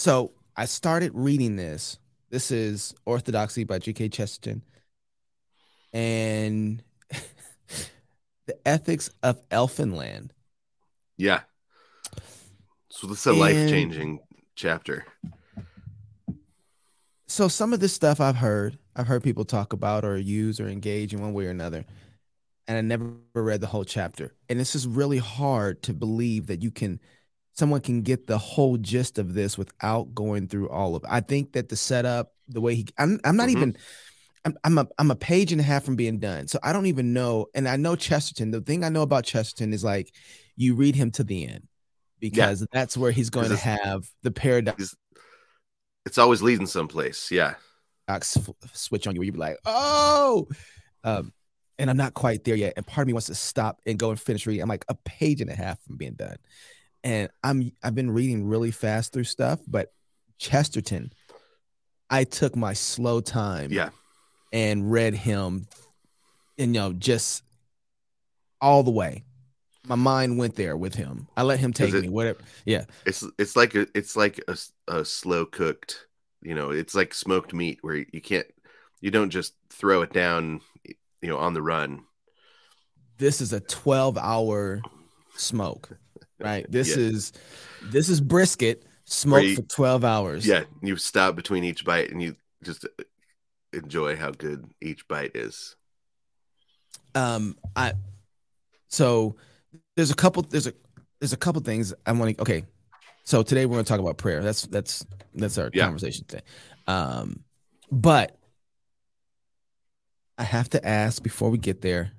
So I started reading this. This is Orthodoxy by G.K. Chesterton. And the ethics of Elfinland. Yeah. So this is a life changing chapter. So some of this stuff I've heard, I've heard people talk about or use or engage in one way or another. And I never read the whole chapter. And it's just really hard to believe that you can someone can get the whole gist of this without going through all of it. I think that the setup, the way he I'm I'm not mm-hmm. even I'm I'm a I'm a page and a half from being done. So I don't even know. And I know Chesterton. The thing I know about Chesterton is like you read him to the end because yeah. that's where he's going to have the paradox. It's always leading someplace. Yeah. Switch on you where you be like, oh, um, and I'm not quite there yet. And part of me wants to stop and go and finish reading. I'm like a page and a half from being done, and I'm I've been reading really fast through stuff, but Chesterton, I took my slow time. Yeah. And read him, and you know, just all the way my mind went there with him. I let him take it, me. Whatever. Yeah. It's it's like a it's like a, a slow cooked. You know, it's like smoked meat where you can't you don't just throw it down. You know, on the run. This is a twelve hour smoke, right? This yeah. is this is brisket smoked you, for twelve hours. Yeah, you stop between each bite and you just enjoy how good each bite is. Um, I so there's a couple there's a there's a couple things I want to okay. So today we're going to talk about prayer. That's that's that's our yeah. conversation today. Um, but I have to ask before we get there: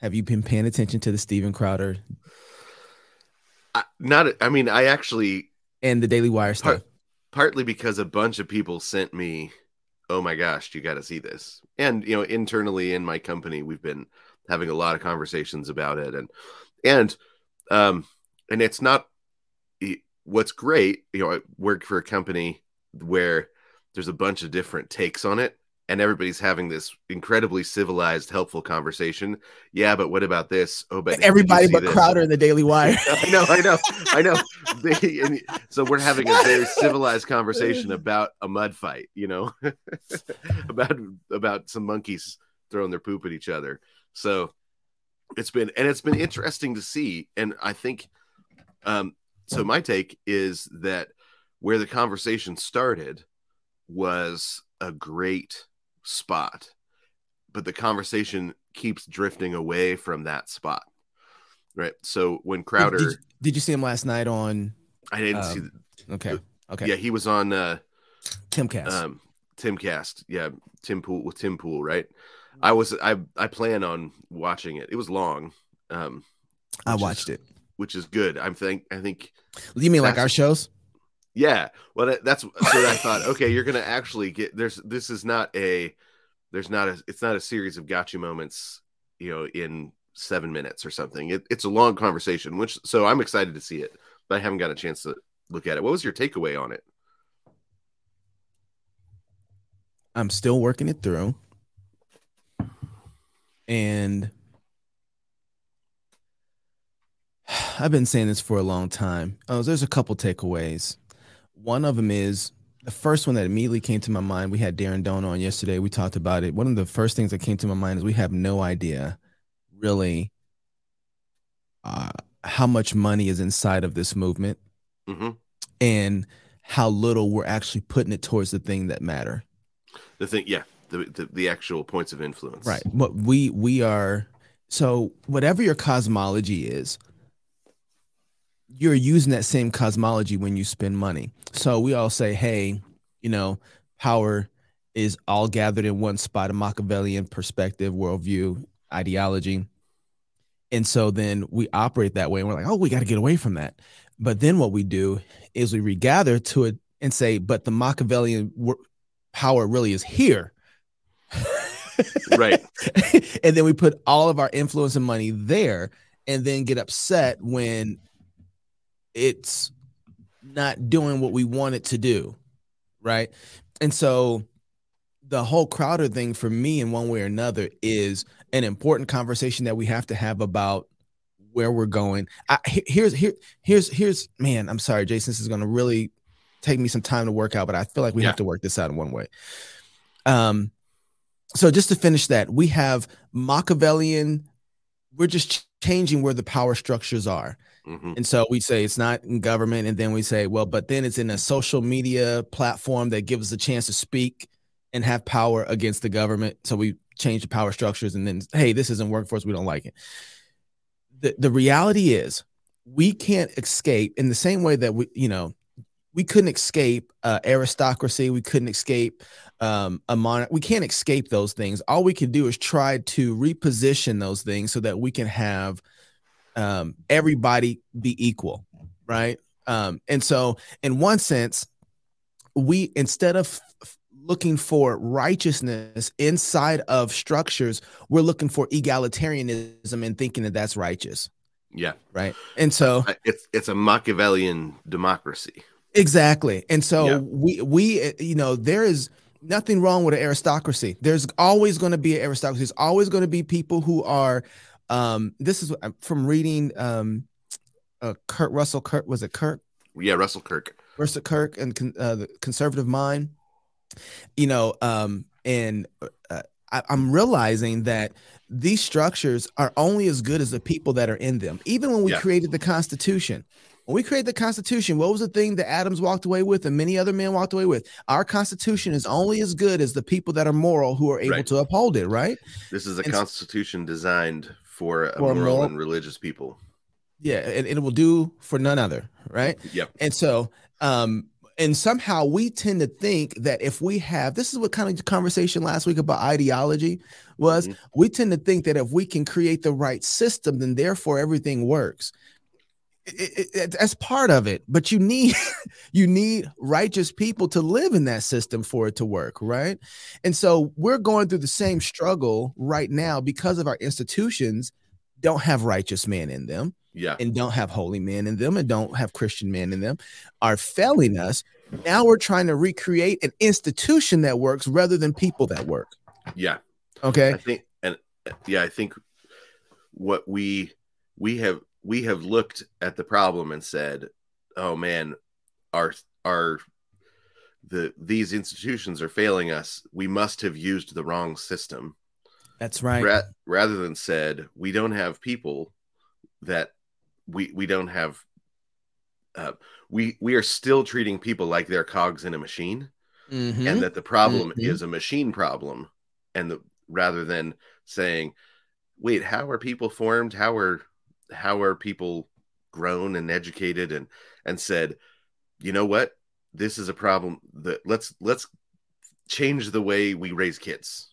Have you been paying attention to the Steven Crowder? I, not. I mean, I actually and the Daily Wire stuff. Part, partly because a bunch of people sent me, "Oh my gosh, you got to see this!" And you know, internally in my company, we've been having a lot of conversations about it, and and um and it's not what's great you know i work for a company where there's a bunch of different takes on it and everybody's having this incredibly civilized helpful conversation. Yeah but what about this? Oh but everybody but this? crowder in the daily wire. i know i know i know. They, and, so we're having a very civilized conversation about a mud fight you know? About about some monkeys throwing their poop at each other. So it's been and it's been interesting to see and i think um so my take is that where the conversation started was a great spot but the conversation keeps drifting away from that spot right so when crowder did, did, did you see him last night on i didn't um, see the, okay okay yeah he was on uh timcast um timcast yeah tim pool with tim pool right I was I I plan on watching it. It was long. Um I watched is, it, which is good. I'm think I think. You mean like our shows? Yeah. Well, that's so. I thought, okay, you're gonna actually get there's. This is not a. There's not a. It's not a series of gotcha moments. You know, in seven minutes or something. It, it's a long conversation, which so I'm excited to see it, but I haven't got a chance to look at it. What was your takeaway on it? I'm still working it through. And I've been saying this for a long time. Oh, there's a couple takeaways. One of them is the first one that immediately came to my mind. We had Darren Doane on yesterday. We talked about it. One of the first things that came to my mind is we have no idea really uh, how much money is inside of this movement mm-hmm. and how little we're actually putting it towards the thing that matter. The thing, yeah, the, the, the actual points of influence. Right. What we we are so whatever your cosmology is, you're using that same cosmology when you spend money. So we all say, hey, you know, power is all gathered in one spot, a Machiavellian perspective, worldview, ideology. And so then we operate that way and we're like, oh, we got to get away from that. But then what we do is we regather to it and say, but the Machiavellian power really is here right. and then we put all of our influence and money there and then get upset when it's not doing what we want it to do. Right. And so the whole Crowder thing for me, in one way or another, is an important conversation that we have to have about where we're going. I, here's here here's here's man. I'm sorry, Jason. This is going to really take me some time to work out, but I feel like we Yeah. have to work this out in one way. Um, so just to finish that, we have Machiavellian. We're just changing where the power structures are. Hmm And so we say it's not in government, and then we say, well, but then it's in a social media platform that gives us a chance to speak and have power against the government. So we change the power structures, and then hey, this isn't working for us. We don't like it. The the reality is we can't escape in the same way that we, you know, we couldn't escape uh, aristocracy. We couldn't escape um, a monarch. We can't escape those things. All we can do is try to reposition those things so that we can have um, everybody be equal, right? Um, and so, in one sense, we instead of f- looking for righteousness inside of structures, we're looking for egalitarianism and thinking that that's righteous, Yeah, right? And so, it's it's a Machiavellian democracy. Exactly. And so Yeah. we we you know there is nothing wrong with an aristocracy. There's always going to be an aristocracy. There's always going to be people who are um this is uh, from reading um uh, Kurt Russell Kurt was it Kurt Yeah, Russell Kirk. Russell Kirk and con- uh, the conservative mind you know um and uh, I, i'm realizing that these structures are only as good as the people that are in them even when we Yeah. created the constitution when we created the constitution what was the thing that adams walked away with and many other men walked away with our constitution is only as good as the people that are moral who are able Right. to uphold it right This is a And constitution designed for a For moral and religious people. yeah and, and it will do for none other right Yep. And so, um, and somehow we tend to think that if we have this is what kind of conversation last week about ideology was. Mhm. We tend to think that if we can create the right system, then therefore everything works. It- it- that's part of it, but you need you need righteous people to live in that system for it to work, right? And so we're going through the same struggle right now because of our institutions don't have righteous men in them Yeah. and don't have holy men in them and don't have Christian men in them are failing us. Now we're trying to recreate an institution that works rather than people that work. Yeah. Okay. I think and yeah, I think what we we have we have looked at the problem and said, "Oh man, our our the these institutions are failing us. We must have used the wrong system." That's right. Ra- rather than said, "We don't have people that we we don't have uh, we we are still treating people like they're cogs in a machine." Mhm. and that the problem Mhm. is a machine problem and the, rather than saying wait how are people formed how are how are people grown and educated and and said you know what? This is a problem that let's let's change the way we raise kids.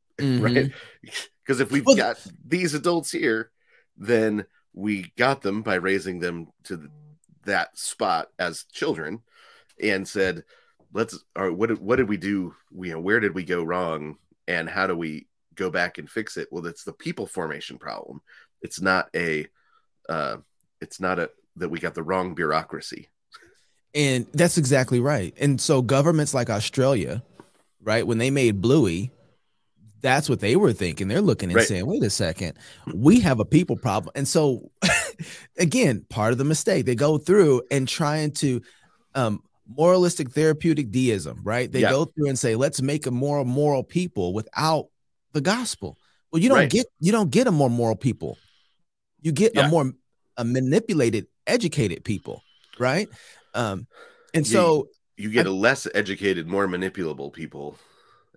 Mhm. right? Because if we've Well, got these adults here then we got them by raising them to th- that spot as children and said let's or what did, what did we do? We, you know where did we go wrong? And how do we go back and fix it? Well it's the people formation problem it's not a uh it's not a that we got the wrong bureaucracy And that's exactly right. And so governments like Australia, right, when they made Bluey, that's what they were thinking. They're looking and Right. saying, wait a second, we have a people problem. And so again, part of the mistake, they go through and trying to um moralistic therapeutic deism, right? They Yeah. go through and say, let's make a more moral people without the gospel. Well, you don't Right. get you don't get a more moral people. You get Yeah. a more a manipulated, educated people, right? Um, and Yeah, so you get a less educated more manipulable people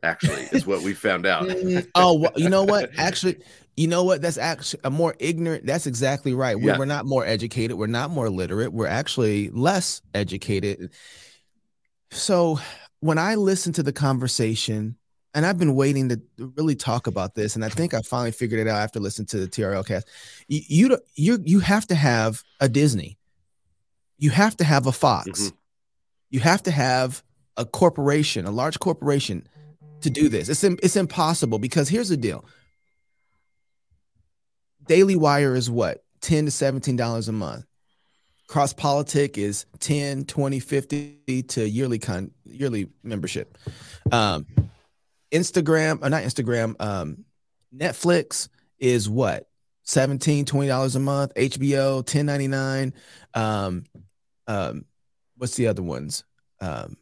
actually is what we found out Mm, oh, well, you know what? Actually, you know what? That's actually a more ignorant. That's exactly right. We're, Yeah. we're not more educated. We're not more literate. We're actually less educated. So when I listen to the conversation, and I've been waiting to really talk about this, and I think I finally figured it out after listening to the TRL cast. You you you you have to have a Disney. You have to have a Fox. Mhm. You have to have a corporation, a large corporation, to do this. It's it's impossible because here's the deal. Daily Wire is what 10 to 17 dollars a month. Cross Politic is 10, 20, 50 to yearly con yearly membership. Um Instagram, or not Instagram, um Netflix is what 17 20 dollars a month, HBO 10.99 um um what's the other ones? Um,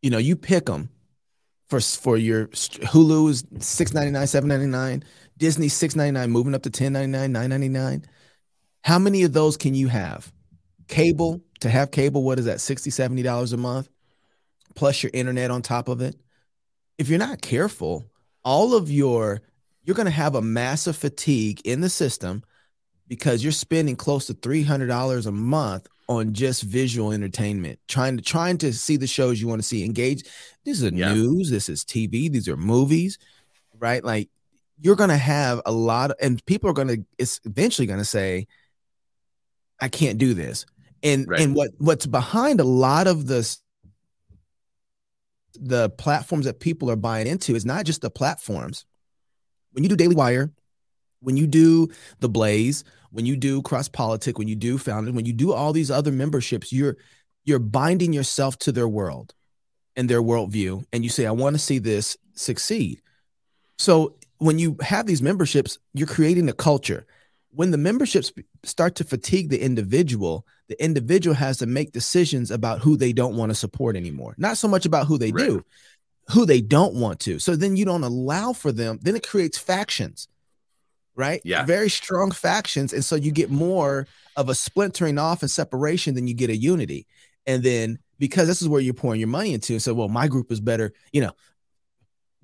you know, you pick them for for your Hulu is six ninety nine, seven ninety nine, Disney six ninety nine, moving up to ten ninety nine, nine ninety nine. How many of those can you have? Cable to have cable, what is that? 60 70 dollars a month, plus your internet on top of it. If you're not careful, all of your you're going to have a massive fatigue in the system because you're spending close to $300 a month on just visual entertainment trying to trying to see the shows you want to see engage this is yeah. news this is tv these are movies right like you're going to have a lot of, and people are going to it's eventually going to say i can't do this and right. and what what's behind a lot of the the platforms that people are buying into is not just the platforms. When you do daily wire when you do the blaze when you do cross politic when you do founded when you do all these other memberships you're you're binding yourself to their world and their worldview and you say i want to see this succeed. So when you have these memberships you're creating a culture when the memberships start to fatigue the individual the individual has to make decisions about who they don't want to support anymore not so much about who they right. do who they don't want to so then you don't allow for them then it creates factions right? Yeah. Very strong factions. And so you get more of a splintering off and separation than you get a unity. And then because this is where you're pouring your money into, so well, my group is better, you know.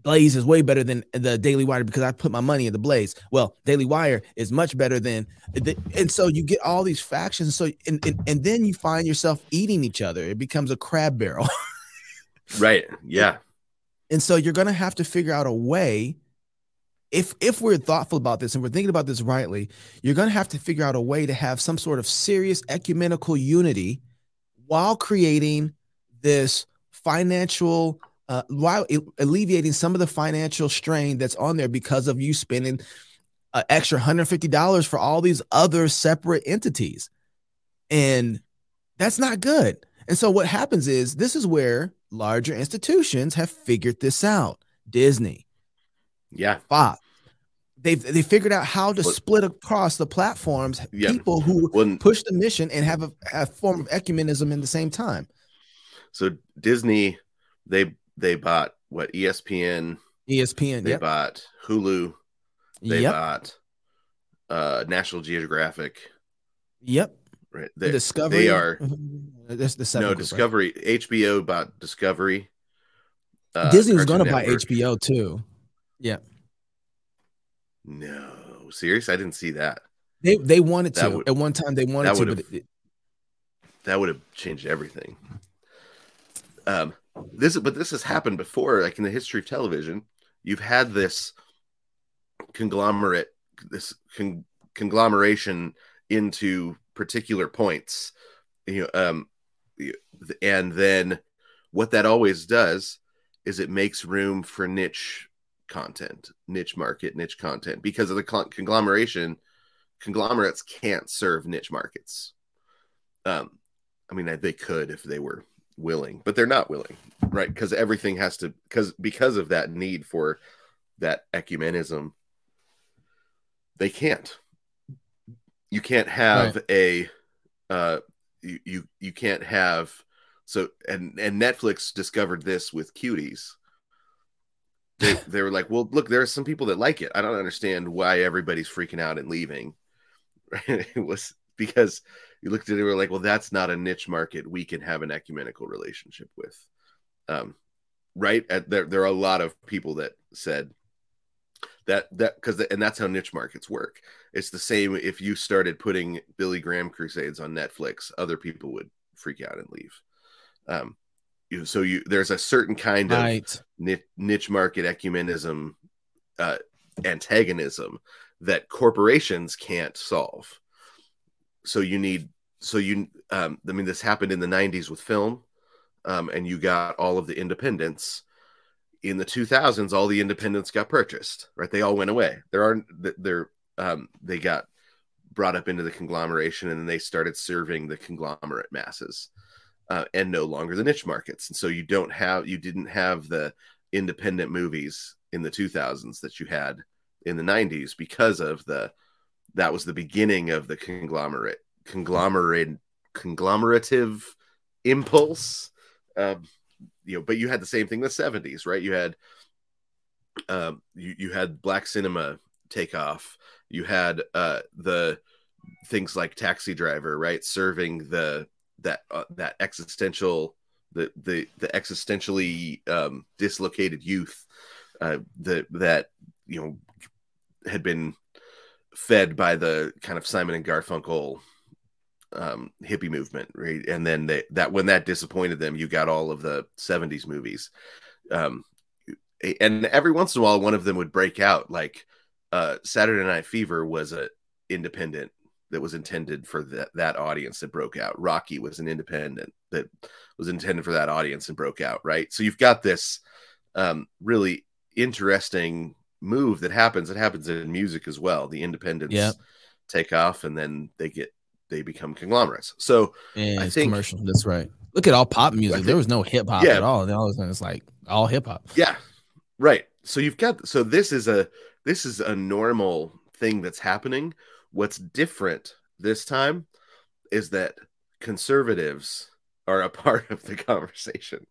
Blaze is way better than the Daily Wire because I put my money in the Blaze. Well, Daily Wire is much better than, the, and so you get all these factions. So and, and and then you find yourself eating each other. It becomes a crab barrel. right. Yeah. And so you're gonna have to figure out a way if if we're thoughtful about this and we're thinking about this rightly, you're going to have to figure out a way to have some sort of serious ecumenical unity while creating this financial uh, while alleviating some of the financial strain that's on there because of you spending an extra $150 for all these other separate entities. And that's not good. And so what happens is this is where larger institutions have figured this out. Disney, yeah. Fox. They've they figured out how to split across the platforms yeah. people who well, push the mission and have a, a form of ecumenism in the same time. So Disney, they they bought what ESPN, ESPN, they yep. bought Hulu, they yep. bought uh National Geographic. Yep. Right. They, Discovery. They are. That's the no group, Discovery. Right? HBO bought Discovery. Uh, Disney was going to buy HBO too. Yeah. No, serious? I didn't see that. They they wanted that to would, at one time. They wanted to, but it, that would have changed everything. Um, this but this has happened before, like in the history of television. You've had this conglomerate, this con- conglomeration into particular points, you know, um, and then what that always does is it makes room for niche content, niche market, niche content because of the conglomeration. Conglomerates can't serve niche markets. Um, I mean, they could if they were willing, but they're not willing, right? Because everything has to because because of that need for that ecumenism, they can't. You can't have right. a uh, you, you you can't have so and and Netflix discovered this with cuties they, they were like, well, look, there are some people that like it. I don't understand why everybody's freaking out and leaving. it was because you looked at it, and were like, well, that's not a niche market we can have an ecumenical relationship with. Um, right? At, there, there are a lot of people that said that that because and that's how niche markets work. It's the same if you started putting Billy Graham crusades on Netflix, other people would freak out and leave. Um, so you there's a certain kind right. of niche, niche market ecumenism uh, antagonism that corporations can't solve so you need so you um, i mean this happened in the 90s with film um, and you got all of the independents. In the 2000s all the independents got purchased right? They all went away. There aren't they're um, they got brought up into the conglomeration and then they started serving the conglomerate masses uh, and no longer the niche markets. And so you don't have, you didn't have the independent movies in the 2000s that you had in the 90s because of the, that was the beginning of the conglomerate, conglomerate, conglomerative impulse. Um, you know, but you had the same thing in the 70s, right? You had um, you, you had black cinema take off. You had uh, the things like Taxi Driver, right, serving the that uh, that existential the the the existentially um, dislocated youth uh, that that you know had been fed by the kind of Simon and Garfunkel um, hippie movement, right? And then they, that when that disappointed them, you got all of the '70s movies, um, and every once in a while, one of them would break out. Like uh, Saturday Night Fever was a independent that was intended for that that audience that broke out. Rocky was an independent that was intended for that audience and broke out, right? So you've got this um, really interesting move that happens. It happens in music as well. The independents Yep. take off, and then they get they become conglomerates. So I think- commercial. That's right. Look at all pop music. think- there was no hip hop Yeah. at all. All of a sudden, it's like all hip hop. Yeah. Right. So you've got so this is a this is a normal thing that's happening. What's different this time is that conservatives are a part of the conversation.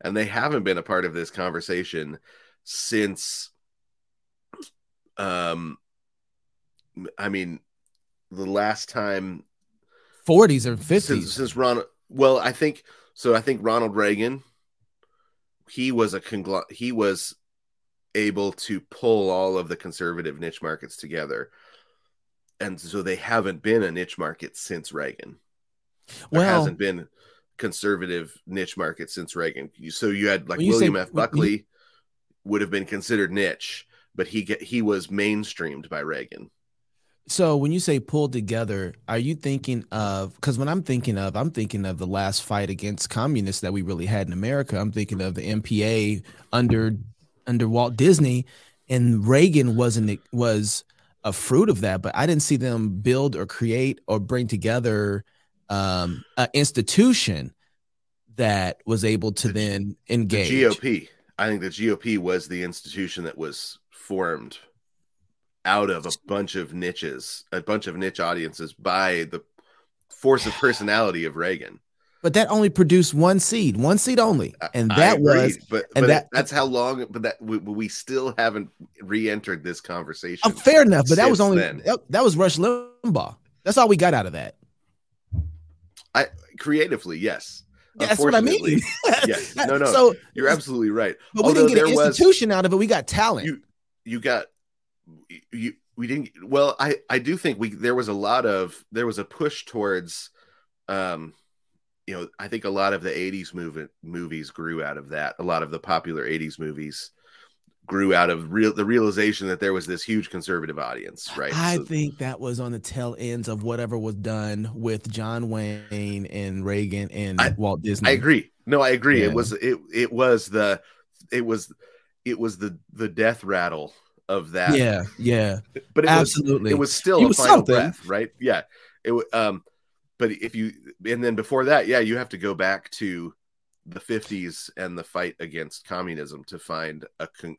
And they haven't been a part of this conversation since um I mean the last time 40s or 50s. since, since Ronald. Well, I think so. I think Ronald Reagan. He was a congl- He was able to pull all of the conservative niche markets together, and so they haven't been a niche market since Reagan. There well, hasn't been conservative niche market since Reagan. So you had like you say- William F. you- Buckley would have been considered niche, but he get, he was mainstreamed by Reagan. so when you say pulled together, are you thinking of because when I'm thinking of, I'm thinking of the last fight against communists that we really had in America. I'm thinking of the MPA under under Walt Disney, and Reagan wasn't was a fruit of that, but I didn't see them build or create or bring together um an institution that was able to The- then The engage. GOP. I think the GOP was the institution that was formed out of a bunch of niches, a bunch of niche audiences by the force of personality of Reagan. But that only produced one seed, one seed only, and that agree, was but, and but that- that's how long. But that we, we still haven't re-entered this conversation. Oh, fair enough, but that was only that, that was Rush Limbaugh. That's all we got out of that. I creatively. Yes, That's what I mean. Yes. No, no. So, you're absolutely right. but we didn't get an was- institution out of it. We got talent. you you got you we didn't well i i do think we there was a lot of there was a push towards um you know i think a lot of the 80s movement movies grew out of that a lot of the popular 80s movies grew out of real the realization that there was this huge conservative audience right I So- think that was on the tail ends of whatever was done with John Wayne and Reagan and I- Walt Disney. i agree no i agree Yeah. it was it it was the it was it was the the death rattle of that Yeah, yeah, but it was absolutely. it was still It a was final something. breath, right? Yeah. It um but if you and then before that, yeah, you have to go back to the 50s and the fight against communism to find a con-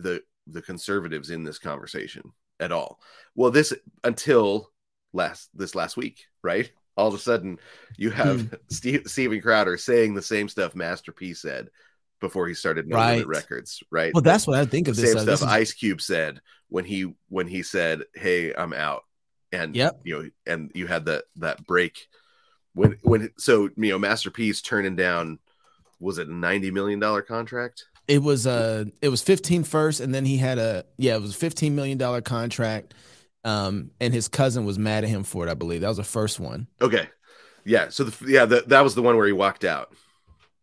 the the conservatives in this conversation at all. Well, this until last this last week, right? All of a sudden, you have Hmm. Steve, Steven Crowder saying the same stuff Master P said before he started No Limit Records, right? well, that's what I think of this. same uh, stuff this is- Ice Cube said when he when he said, "Hey, I'm out," and Yep. you know, and you had that that break when when so you know, Master P's turning down was it a ninety million dollar contract? It was uh it was 15 first, and then he had a yeah, it was a 15 million dollar contract. Um, and his cousin was mad at him for it, I believe. That was the first one. Okay, yeah. So the yeah, the, that was the one where he walked out,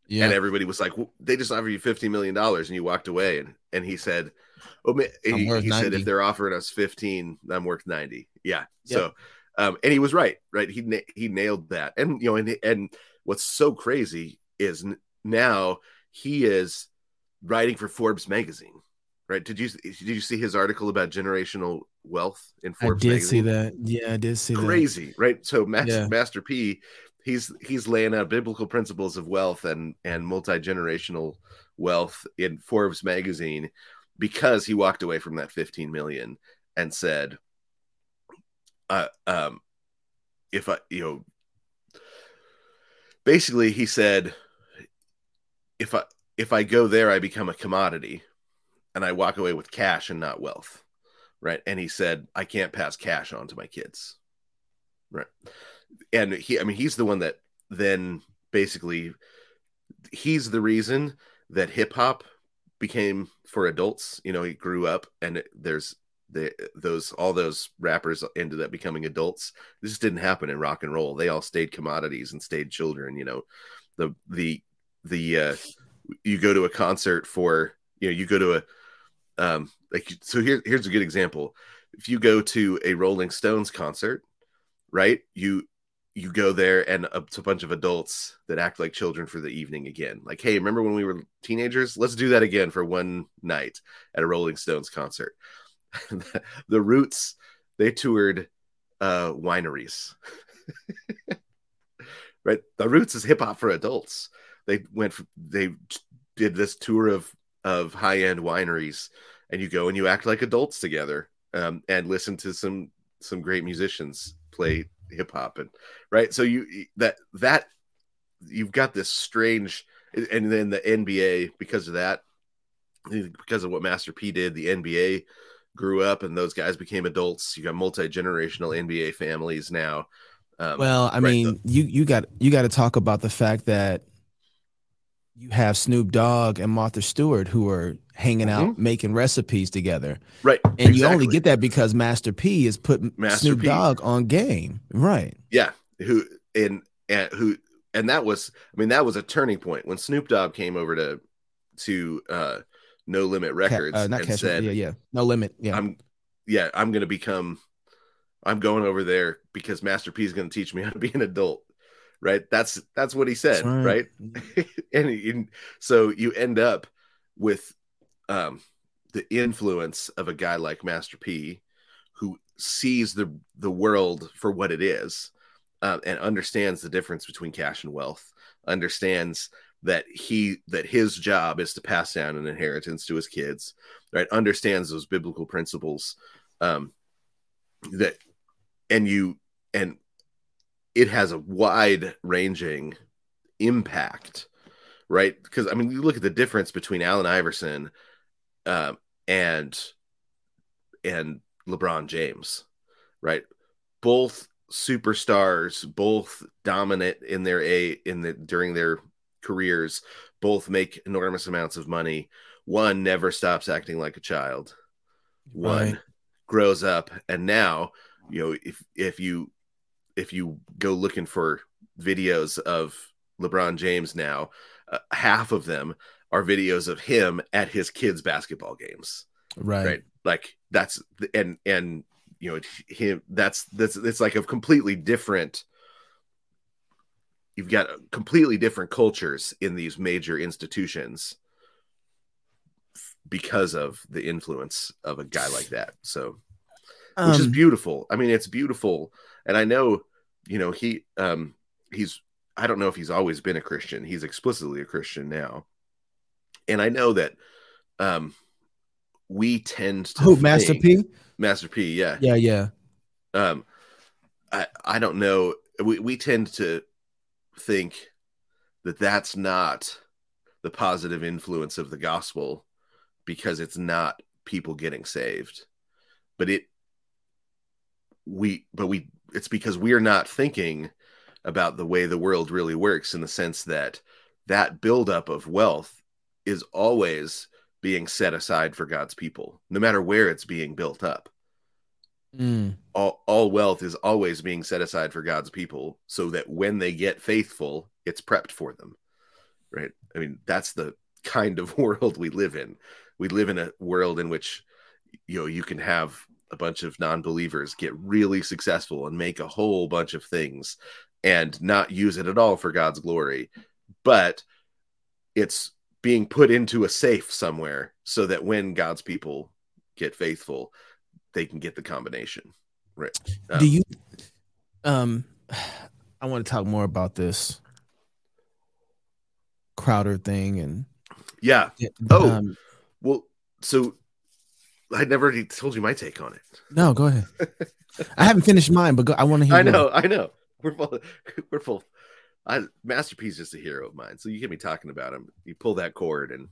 Yeah. and everybody was like, "W- "They just offered you fifteen million dollars," and you walked away, and and he said, "Oh, ma- I'm he, he said if they're offering us fifteen, I'm worth 90. Yeah. So, um, and he was right, right? He na- he nailed that, and you know, and and what's so crazy is n- now he is writing for Forbes magazine, right? Did you did you see his article about generational wealth in Forbes? I did magazine? see that. Yeah, I did see that. crazy, right? So Master, Yeah. Master P, he's he's laying out biblical principles of wealth and and multi generational wealth in Forbes magazine because he walked away from that 15 million and said, uh, um, if I, you know, basically he said if I if I go there I become a commodity and I walk away with cash and not wealth. Right? And he said I can't pass cash on to my kids. Right. And he I mean he's the one that then basically he's the reason that hip hop became for adults. You know, he grew up and there's the those all those rappers ended up becoming adults. This didn't happen in rock and roll. They all stayed commodities and stayed children. You know, the the the uh, you go to a concert for you know you go to a um like so here here's a good example. If you go to a Rolling Stones concert, right? You you go there and it's a bunch of adults that act like children for the evening again. Like, hey, remember when we were teenagers? Let's do that again for one night at a Rolling Stones concert. the Roots, they toured uh, wineries. right? The Roots is hip hop for adults. They went, they did this tour of of high end wineries, and you go and you act like adults together, um, and listen to some some great musicians play hip hop, and right. So you that that you've got this strange, and then the NBA because of that, because of what Master P did, the NBA grew up and those guys became adults. You got multi generational NBA families now. Um, well, I right mean, the- you you got you got to talk about the fact that you have Snoop Dogg and Martha Stewart who are hanging out mm-hmm. making recipes together. Right. And exactly. you only get that because Master P is putting Master Snoop P. Dogg on game. Right. Yeah. Who and and who and that was I mean that was a turning point when Snoop Dogg came over to to uh no Limit Records uh, and said, "Yeah, yeah, No Limit." Yeah, I'm, yeah, I'm going to become. I'm going over there because Master P is going to teach me how to be an adult. Right. That's that's what he said. Right. right? and, and so you end up with um, the influence of a guy like Master P, who sees the the world for what it is, uh, and understands the difference between cash and wealth. Understands that he that his job is to pass down an inheritance to his kids right understands those biblical principles um that and you and it has a wide ranging impact right because i mean you look at the difference between allen iverson um and and lebron james right both superstars both dominant in their a in the during their careers both make enormous amounts of money. One never stops acting like a child. One right. grows up and now, you know, if if you if you go looking for videos of LeBron James now, uh, half of them are videos of him at his kids basketball games. Right. Right. Like that's and and you know him that's that's it's like a completely different you've got completely different cultures in these major institutions because of the influence of a guy like that. So, um, which is um, beautiful. I mean, it's beautiful, and I know, you know, he um he's I don't know if he's always been a Christian. He's explicitly a Christian now, and I know that um we tend to oh Master P, Master P, yeah, yeah, yeah. Um, I I don't know. We we tend to think that that's not the positive influence of the gospel because it's not people getting saved but it we but we it's because we are not thinking about the way the world really works in the sense that that buildup of wealth is always being set aside for God's people, no matter where it's being built up. Mm. All, all wealth is always being set aside for God's people so that when they get faithful, it's prepped for them. Right. I mean, that's the kind of world we live in. We live in a world in which, you know, you can have a bunch of non believers get really successful and make a whole bunch of things and not use it at all for God's glory. But it's being put into a safe somewhere so that when God's people get faithful, they can get the combination. Right. Um, Do you um I want to talk more about this Crowder thing and yeah. Oh, um, well, so I never told you my take on it. No, go ahead. I haven't finished mine, but go, I want to hear. I know, I know. We're full. we're both I Master P's is a hero of mine. So you get me talking about him. You pull that cord, and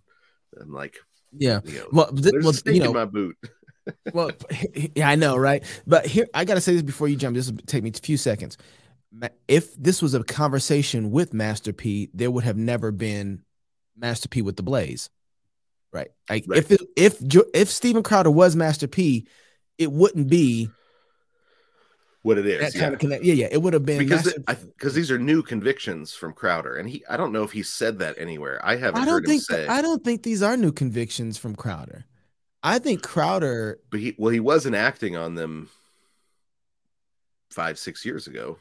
I'm like, Yeah. you know, Well, th- well, you know, in my boot. well, yeah, I know, right? But here, I gotta say this before you jump. This will take me a few seconds. If this was a conversation with Master P, there would have never been Master P with the Blaze, right? Like Right. if it, if if Steven Crowder was Master P, it wouldn't be What it is, that yeah. kind of connect. Yeah, yeah, it would have been because Master it- I because these are new convictions from Crowder, and he I don't know if he said that anywhere. I haven't I don't heard him think say, I don't think these are new convictions from Crowder. I think Crowder. but he well he wasn't acting on them five six years ago.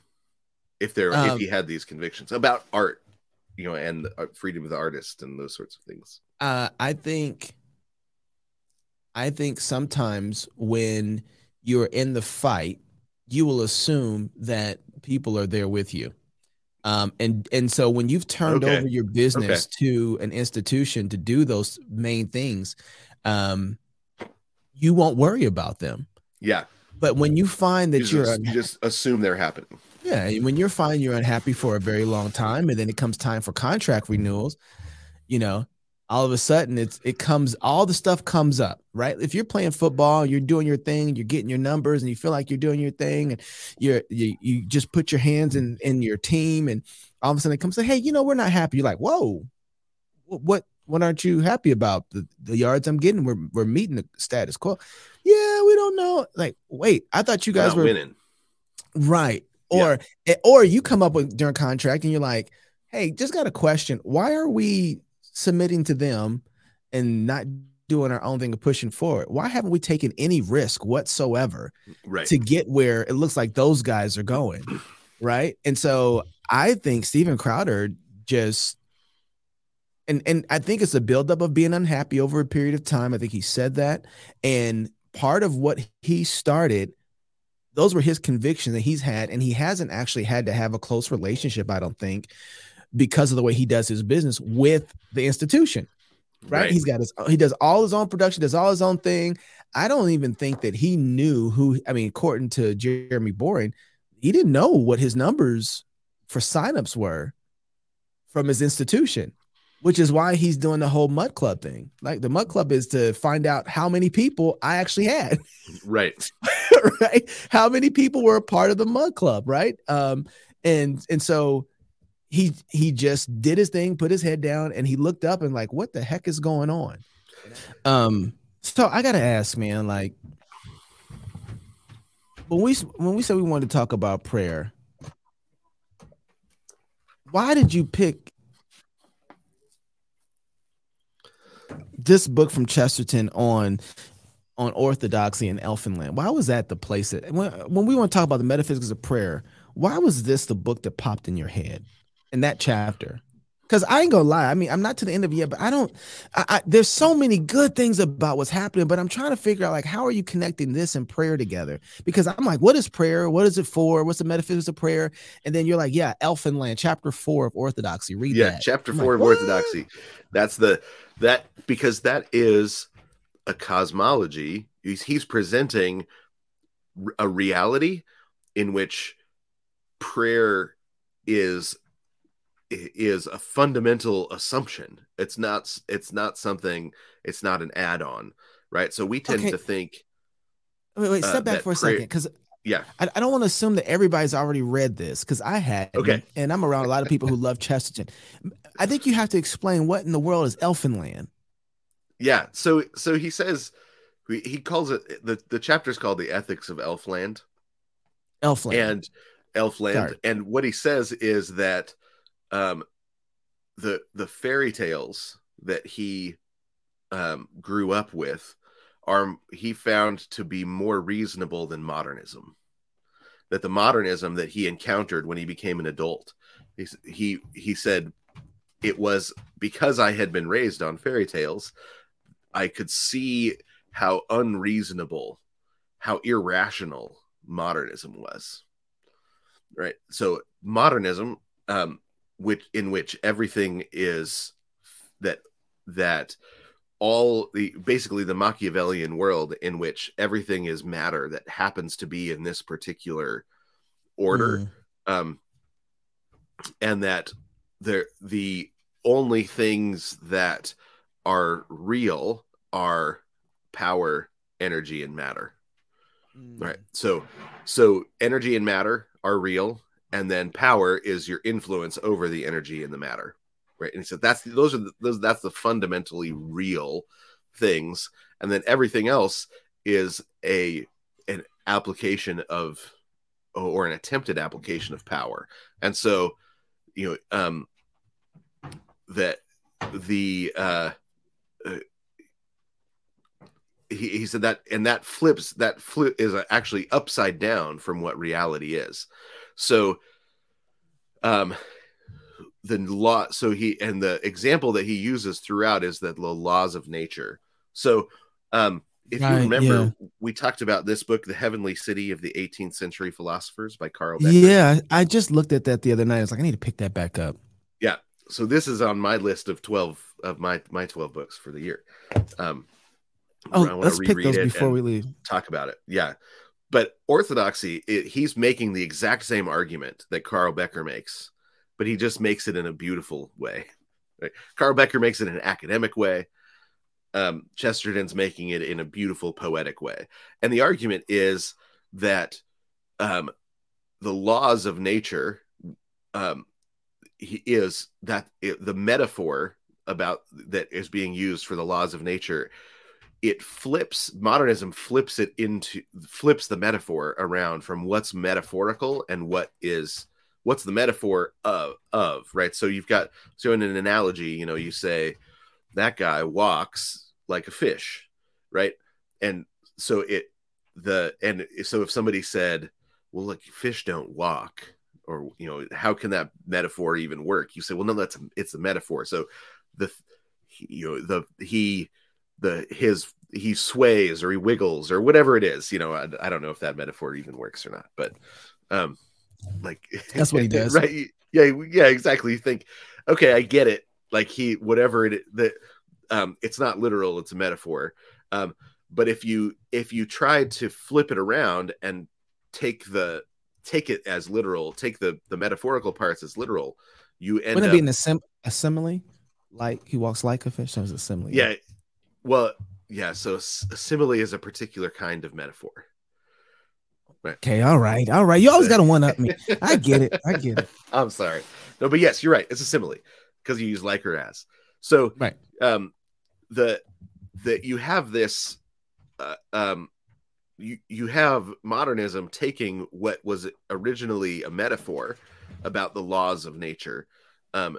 If there if Um, he had these convictions about art, you know, and the freedom of the artist and those sorts of things. Uh, I think. I think sometimes when you're in the fight, you will assume that people are there with you. Um, and and so when you've turned Okay. over your business to an institution to do those main things, um, you won't worry about them. Yeah, But when you find you that you're just, un- you just assume they're happening. yeah, when you're fine, you're unhappy for a very long time, and then it comes time for contract renewals, you know, all of a sudden it's it comes all the stuff comes up, right? If you're playing football, you're doing your thing, you're getting your numbers, and you feel like you're doing your thing, and you're you, you just put your hands in in your team, and all of a sudden it comes say, hey, you know, we're not happy. You're like, whoa, what what what aren't you happy about? The the yards I'm getting, we're we're meeting the status quo. Yeah, we don't know. Like, wait, I thought you guys were winning. Right. Or eh, or you come up with during contract and you're like, hey, just got a question. Why are we submitting to them and not doing our own thing and pushing forward? Why haven't we taken any risk whatsoever Right. to get where it looks like those guys are going? Right. And so I think Stephen Crowder just and and I think it's a buildup of being unhappy over a period of time. I think he said that. And part of what he started those were his convictions that he's had and he hasn't actually had to have a close relationship i don't think because of the way he does his business with the institution right, he's got his he does all his own production does all his own thing. I don't even think that he knew who i mean according to jeremy boring he didn't know what his numbers for signups were from his institution which is why he's doing the whole mug club thing. Like the mug club is to find out how many people i actually had. Right. right? How many people were a part of the mug club right? Um and and so he he just did his thing put his head down and he looked up and like what the heck is going on? Um so i gotta ask man like when we when we said we wanted to talk about prayer why did you pick this book from chesterton on on orthodoxy and elfinland? Why was that the place that when, when we want to talk about the metaphysics of prayer why was this the book that popped in your head in that chapter. Because i ain't gonna lie i mean i'm not to the end of it yet but i don't I, I there's so many good things about what's happening but i'm trying to figure out like how are you connecting this and prayer together? Because i'm like what is prayer? What is it for? What's the metaphysics of prayer? And then you're like yeah elfinland chapter four of orthodoxy read yeah that. chapter I'm four like, of "What?" orthodoxy. That's the that because that is a cosmology he's, he's presenting a reality in which prayer is is a fundamental assumption it's not it's not something it's not an add-on right so we tend Okay. to think wait wait uh, step back for a prayer- second because yeah I, I don't want to assume that everybody's already read this because I had. Okay. And I'm around a lot of people who love Chesterton. I think you have to explain what in the world is Elfinland. yeah so so he says he, he calls it the the chapter's called the ethics of elfland Elfland. and Elfland. Sorry. And what he says is that um, the the fairy tales that he um, grew up with are he found to be more reasonable than modernism. That the modernism that he encountered when he became an adult, he he he said it was because I had been raised on fairy tales, I could see how unreasonable, how irrational modernism was right so modernism um which in which everything is that that all the basically the machiavellian world in which everything is matter that happens to be in this particular order Mm. um and that the the only things that are real are power, energy, and matter. Mm. Right. So so energy and matter are real, and then power is your influence over the energy and the matter. Right. And so that's those are the, those that's the fundamentally real things, and then everything else is a an application of or an attempted application of power. And so, you know, um that the uh, uh he, he said that and that flips that flip is actually upside down from what reality is so um the law so he and the example that he uses throughout is that the laws of nature so um if you Right, remember we talked about this book the heavenly city of the 18th century philosophers by carl Becker. Yeah, I just looked at that the other night. I was like, I need to pick that back up. Yeah, so this is on my list of 12 of my my 12 books for the year um Oh, let's pick reread those before we leave. talk about it. Yeah. But orthodoxy, it, he's making the exact same argument that Carl Becker makes, but he just makes it in a beautiful way. Right? Carl Becker makes it in an academic way. Um, Chesterton's making it in a beautiful poetic way. And the argument is that um, the laws of nature um, is that it, the metaphor about that is being used for the laws of nature it flips modernism flips it into flips the metaphor around from what's metaphorical and what is what's the metaphor of of right? So you've got so in an analogy you know you say that guy walks like a fish right? And so it the and so if somebody said well look fish don't walk or you know how can that metaphor even work? You say well no that's it's a metaphor. So the you know the he the his he sways or he wiggles or whatever it is you know I, I don't know if that metaphor even works or not but um like That's what he does. right yeah yeah exactly you think okay i get it like he whatever it that um it's not literal it's a metaphor um but if you if you try to flip it around and take the take it as literal take the the metaphorical parts as literal you end Wouldn't up it be an assim- a simile? Like he walks like a fish. That was a simile. yeah well yeah so simile is a particular kind of metaphor Okay. All right. All right. You always got to one up me. I get it. I get it. i'm sorry no but yes you're right it's a simile because you use like or as so Right. um the that you have this uh, um you you have modernism taking what was originally a metaphor about the laws of nature um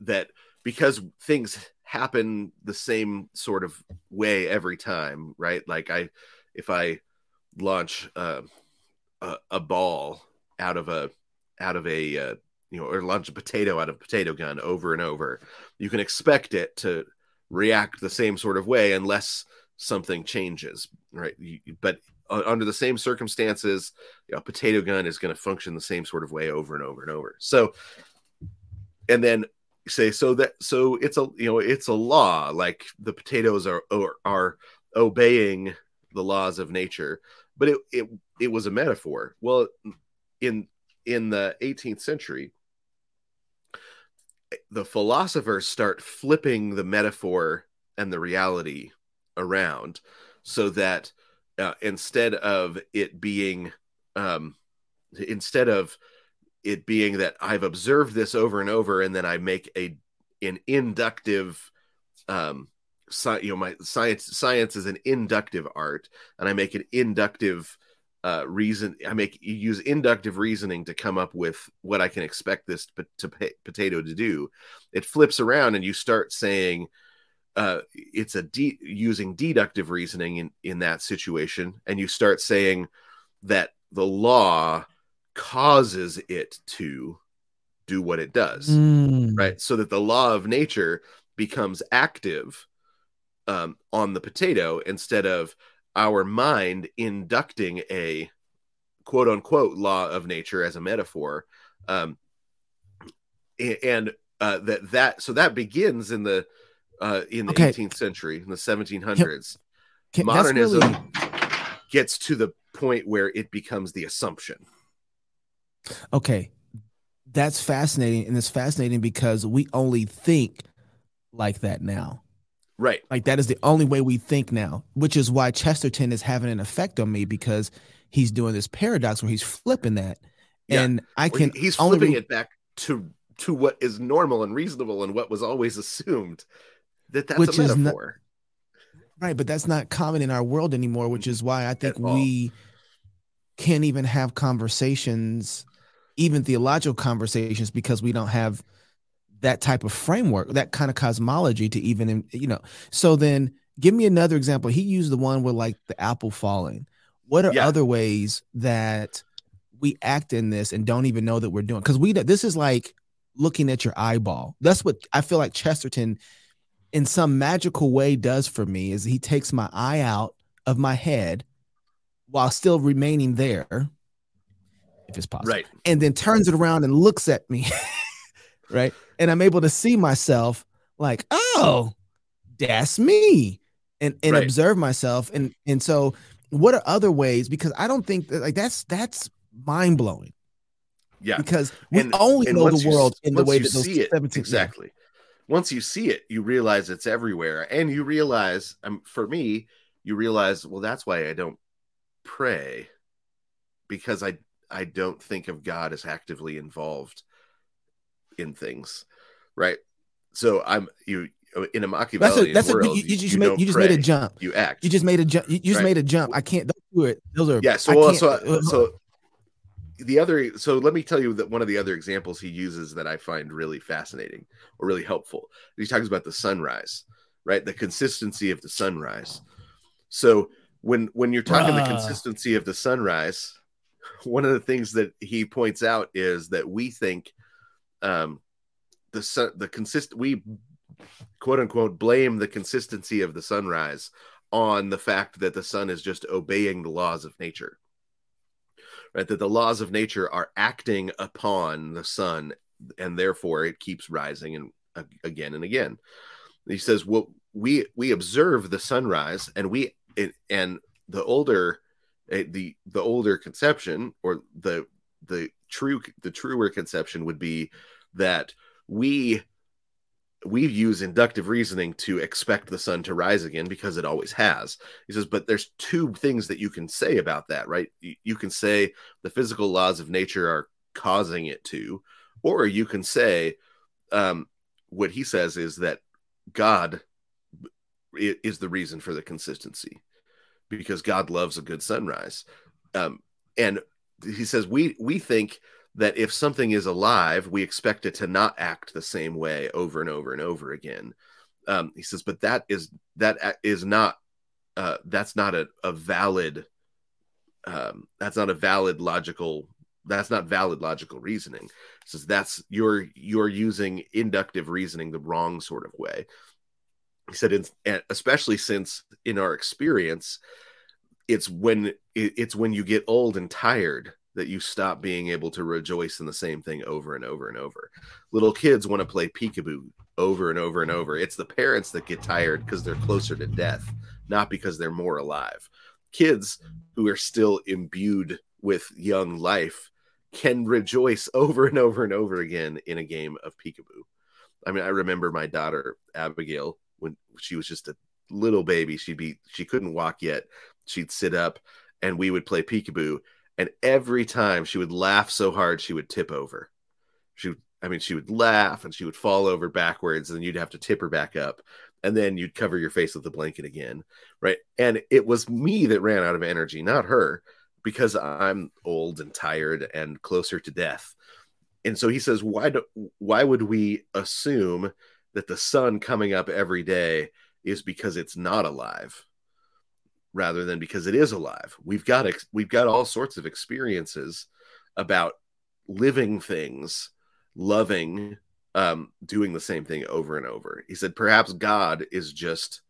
that because things happen the same sort of way every time right? Like i if i launch uh, a, a ball out of a out of a uh, you know or launch a potato out of a potato gun over and over you can expect it to react the same sort of way unless something changes right? You- but under the same circumstances you know, a potato gun is going to function the same sort of way over and over and over. So and then say so that so it's a you know it's a law like the potatoes are are, obeying the laws of nature. But it, it it was a metaphor. Well in in the 18th century the philosophers start flipping the metaphor and the reality around so that uh, instead of it being um instead of it being that I've observed this over and over and then I make a an inductive um sci- you know my science science is an inductive art and I make an inductive uh reason I make use inductive reasoning to come up with what I can expect this to pa- potato to do. It flips around and you start saying uh it's a de- using deductive reasoning in in that situation and you start saying that the law causes it to do what it does Mm. right so that the law of nature becomes active um, on the potato instead of our mind inducting a quote unquote law of nature as a metaphor um, and uh, that that so that begins in the uh, in the Okay. 18th century in the 1700s Can- that's modernism really- gets to the point where it becomes the assumption okay that's fascinating, and it's fascinating because we only think like that now. Right. Like that is the only way we think now, which is why Chesterton is having an effect on me because he's doing this paradox where he's flipping that. Yeah. And I can he's flipping re- it back to to what is normal and reasonable and what was always assumed that that's which a metaphor. Not, right, but that's not common in our world anymore, which is why I think we can't even have conversations, even theological conversations, because we don't have that type of framework, that kind of cosmology to even, you know. So then give me another example. He used the one with like the apple falling. What are yeah. other ways that we act in this and don't even know that we're doing? Because we, this is like looking at your eyeball. That's what I feel like Chesterton, in some magical way, does for me. Is he takes my eye out of my head while still remaining there, if it's possible, right? And then turns it around and looks at me, right? And I'm able to see myself like, oh, that's me, and and right. observe myself, and and so what are other ways? Because I don't think that like that's that's mind blowing. Yeah, because we and, only and know the world in the way that those see it 17, exactly. Yeah. Once you see it, you realize it's everywhere, and you realize, um, for me, you realize, well, that's why I don't pray, because I I don't think of God as actively involved in things, right? So I'm you in a Machiavellian that's a, that's world. A, you, you, just you made you just made a jump. You act. You just made a jump. You, just right? made a jump. I can't do it. Those are yeah. So well, so uh, uh, so the other so let me tell you that one of the other examples he uses that I find really fascinating or really helpful. He talks about the sunrise, right? The consistency of the sunrise. So when when you're talking Bruh. the ah. consistency of the sunrise, one of the things that he points out is that we think um the the consist we quote unquote blame the consistency of the sunrise on the fact that the sun is just obeying the laws of nature right? That the laws of nature are acting upon the sun and therefore it keeps rising and uh, again and again. He says well we we observe the sunrise and we it, and the older the the older conception or the the true the truer conception would be that we we use inductive reasoning to expect the sun to rise again because it always has. He says, but there's two things that you can say about that, right? You, can say the physical laws of nature are causing it to, or you can say, um, what he says is that God is the reason for the consistency because God loves a good sunrise. Um, and he says, we, we think that if something is alive, we expect it to not act the same way over and over and over again. Um, he says, but that is that is not uh, that's not a, a valid um, that's not a valid logical that's not valid logical reasoning. He says that's you're you're using inductive reasoning the wrong sort of way. He said, in, especially since in our experience, it's when it's when you get old and tired that you stop being able to rejoice in the same thing over and over and over. Little kids want to play peekaboo over and over and over. It's the parents that get tired because they're closer to death, not because they're more alive. Kids who are still imbued with young life can rejoice over and over and over again in a game of peekaboo. I mean, I remember my daughter Abigail when she was just a little baby. She'd be she couldn't walk yet. She'd sit up and we would play peekaboo and every time she would laugh so hard she would tip over. She I mean, she would laugh and she would fall over backwards, and you'd have to tip her back up, and then you'd cover your face with the blanket again, right? And it was me that ran out of energy, not her, because I'm old and tired and closer to death. And so he says, why do why would we assume that the sun coming up every day is because it's not alive? Rather than because it is alive. We've got ex- we've got all sorts of experiences about living things, loving, um, doing the same thing over and over. He said perhaps God is just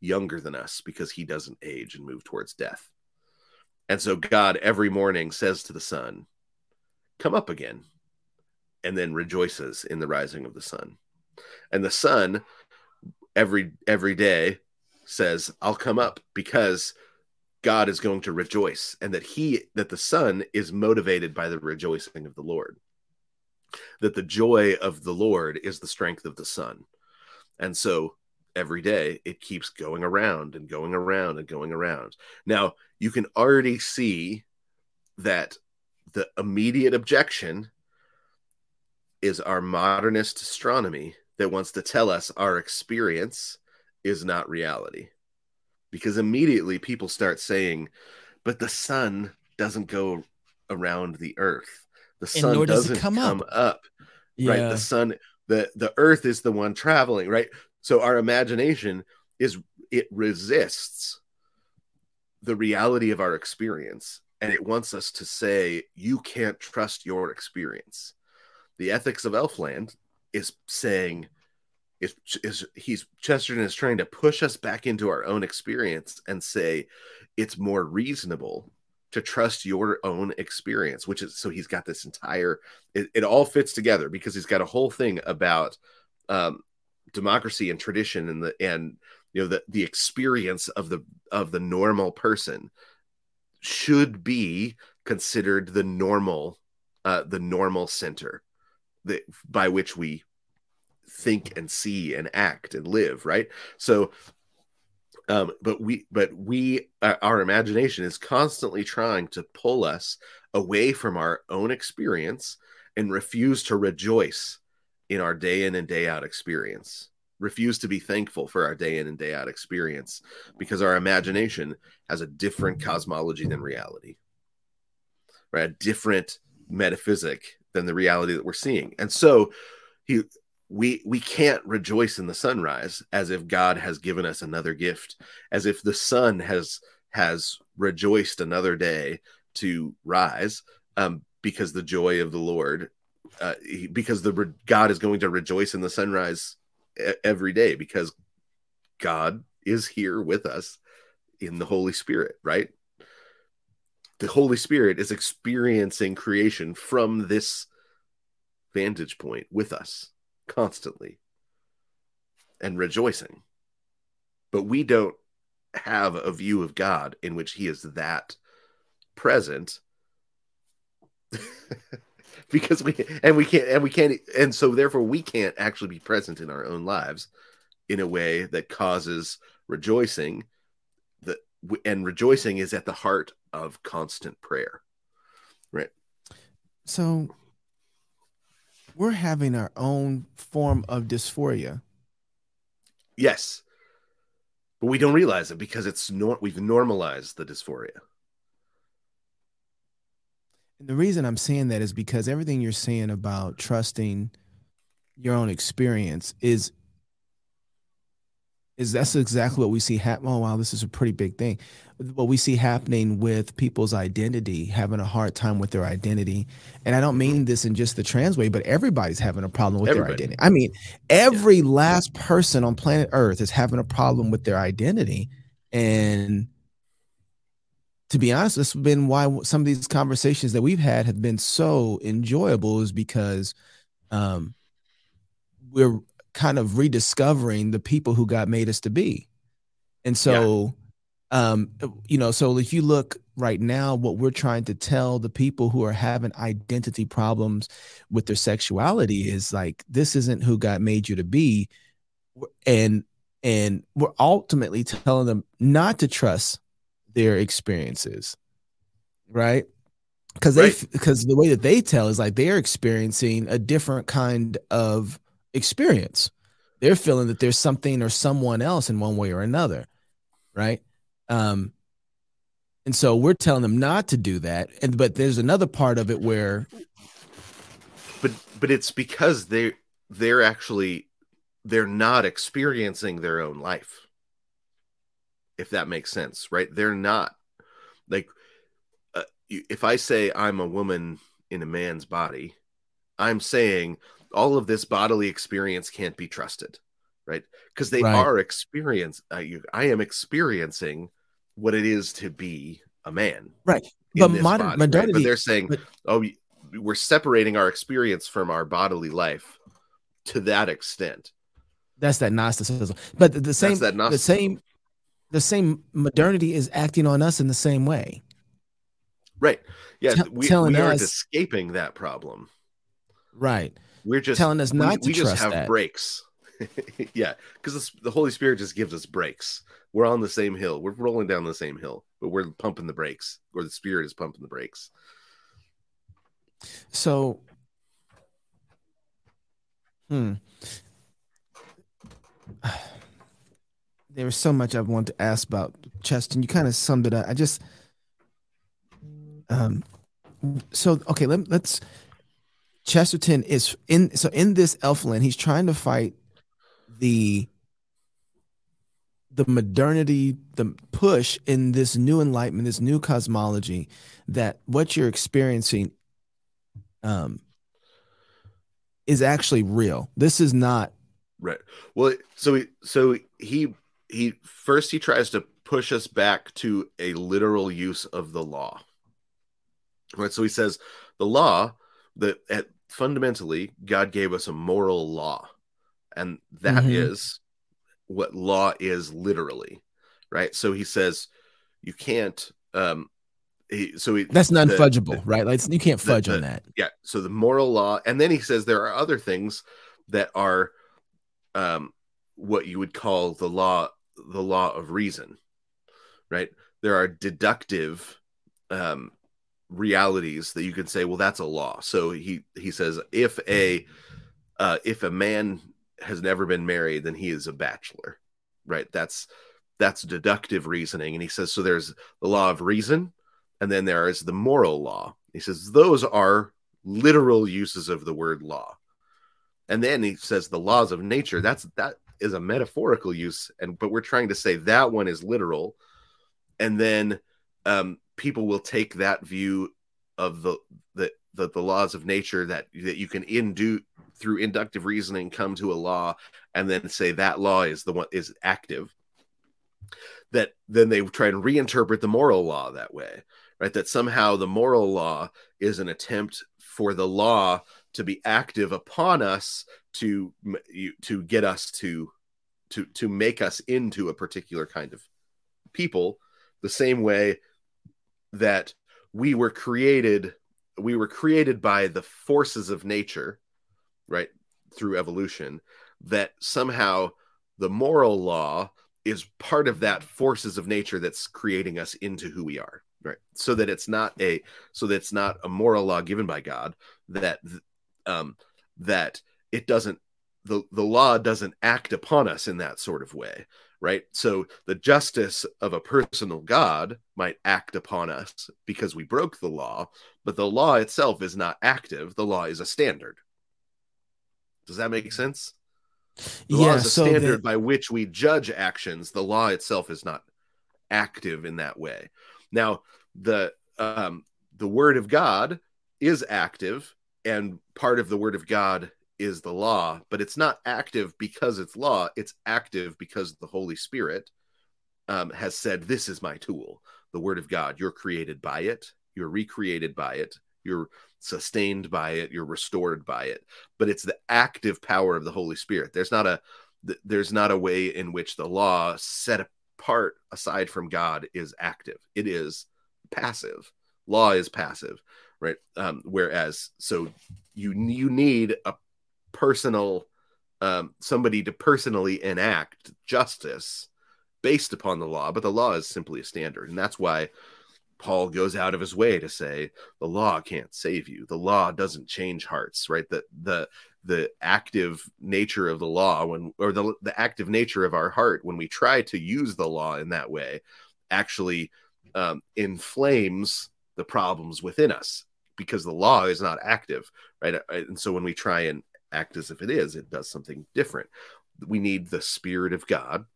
younger than us because he doesn't age and move towards death. And so God every morning says to the sun, "Come up again," and then rejoices in the rising of the sun. And the sun every every day says, I'll come up because God is going to rejoice and that he that the sun is motivated by the rejoicing of the Lord. that the joy of the Lord is the strength of the sun. And so every day it keeps going around and going around and going around. Now, you can already see that the immediate objection is our modernist astronomy that wants to tell us our experience is not reality. Because immediately people start saying, but the sun doesn't go around the earth. The sun doesn't come, come up. up. Yeah. Right. The sun, the, the earth is the one traveling, right? So our imagination is it resists the reality of our experience and it wants us to say you can't trust your experience. The ethics of Elfland is saying is, is he's Chesterton is trying to push us back into our own experience and say it's more reasonable to trust your own experience, which is so he's got this entire it, it all fits together because he's got a whole thing about um, democracy and tradition and the and you know the the experience of the of the normal person should be considered the normal uh the normal center that by which we think and see and act and live right? So um but we but we uh, our imagination is constantly trying to pull us away from our own experience and refuse to rejoice in our day in and day out experience. Refuse to be thankful for our day in and day out experience because our imagination has a different cosmology than reality right? A different metaphysic than the reality that we're seeing. And so he we we can't rejoice in the sunrise as if god has given us another gift as if the sun has has rejoiced another day to rise um, because the joy of the lord uh, because the god is going to rejoice in the sunrise every day because God is here with us in the Holy Spirit, right? The Holy Spirit is experiencing creation from this vantage point with us constantly and rejoicing. But we don't have a view of God in which he is that present because we and we can't and we can't and so therefore we can't actually be present in our own lives in a way that causes rejoicing that and rejoicing is at the heart of constant prayer right so we're having our own form of dysphoria. Yes. But we don't realize it because it's nor- we've normalized the dysphoria. And the reason I'm saying that is because everything you're saying about trusting your own experience is is that's exactly what we see happen. Oh wow, this is a pretty big thing. What we see happening with people's identity, having a hard time with their identity, and I don't mean this in just the trans way, but everybody's having a problem with Everybody. their identity. I mean, every yeah. last person on planet Earth is having a problem with their identity, and to be honest, that's been why some of these conversations that we've had have been so enjoyable is because um, we're kind of rediscovering the people who God made us to be. And so, yeah. um, you know, so if you look right now, what we're trying to tell the people who are having identity problems with their sexuality is like, this isn't who God made you to be. And, and we're ultimately telling them not to trust their experiences, right? Because they because the way that they tell is like they're experiencing a different kind of experience. They're feeling that there's something or someone else in one way or another, right? Um, and so we're telling them not to do that. And but there's another part of it where, but but it's because they they're actually they're not experiencing their own life if that makes sense, right? They're not like uh, if I say I'm a woman in a man's body, I'm saying all of this bodily experience can't be trusted, right? Because they right. are experience. Uh, I am experiencing what it is to be a man, right? But modern body, modernity, right? but they're saying, but, oh, we're separating our experience from our bodily life to that extent. That's that Gnosticism. But the, the same, the same, the same modernity is acting on us in the same way. Right. Yeah. T- we, we aren't us, escaping that problem. Right. We're just telling us not we, to we trust just have that. brakes. yeah, because the Holy Spirit just gives us brakes. We're on the same hill. We're rolling down the same hill, but we're pumping the brakes, or the Spirit is pumping the brakes. So, hmm. There was so much I wanted to ask about Cheston. You kind of summed it up. I just, um, so okay. Let, let's. Chesterton is in. So in this Elfland, he's trying to fight the the modernity, the push in this new enlightenment, this new cosmology, that what you're experiencing um, is actually real. This is not right. Well, so he, so he he first he tries to push us back to a literal use of the law. Right. So he says the law that at fundamentally God gave us a moral law, and that Mhm. is what law is literally. Right. So he says you can't. Um, he, so he, that's non the- fudgeable, right? Like you can't the- fudge the- on that. yeah so the moral law and then he says there are other things that are um what you would call the law the law of reason right there are deductive um realities that you can say well that's a law. So he he says if a uh if a man has never been married then he is a bachelor right? That's that's deductive reasoning. And he says so there's the law of reason and then there is the moral law. He says those are literal uses of the word law. And then he says the laws of nature that's that is a metaphorical use and but we're trying to say that one is literal. And then um people will take that view of the the the, the laws of nature that that you can indu through inductive reasoning come to a law and then say that law is the one is active that then they try and reinterpret the moral law that way right? That somehow the moral law is an attempt for the law to be active upon us to to get us to to to make us into a particular kind of people. The same way that we were created we were created by the forces of nature right through evolution that somehow the moral law is part of that forces of nature that's creating us into who we are right? So that it's not a so that it's not a moral law given by god that um that it doesn't the the law doesn't act upon us in that sort of way right so the justice of a personal god might act upon us because we broke the law but the law itself is not active the law is a standard does that make sense the law is a So standard the, by which we judge actions. The law itself is not active in that way. Now, the um, the word of God is active, and part of the word of God is the law, but it's not active because it's law. It's active because the Holy Spirit um, has said, "This is my tool." The word of God. You're created by it. You're recreated by it. You're sustained by it. You're restored by it but it's the active power of the Holy Spirit. There's not a there's not a way in which the law set apart aside from God is active. It is passive. Law is passive, right? Um, whereas so you you need a personal um, somebody to personally enact justice based upon the law, but the law is simply a standard, and that's why Paul goes out of his way to say the law can't save you. The law doesn't change hearts, right? The the the active nature of the law when or the the active nature of our heart when we try to use the law in that way actually um, inflames the problems within us because the law is not active, right? And so when we try and act as if it is, it does something different. We need the Spirit of God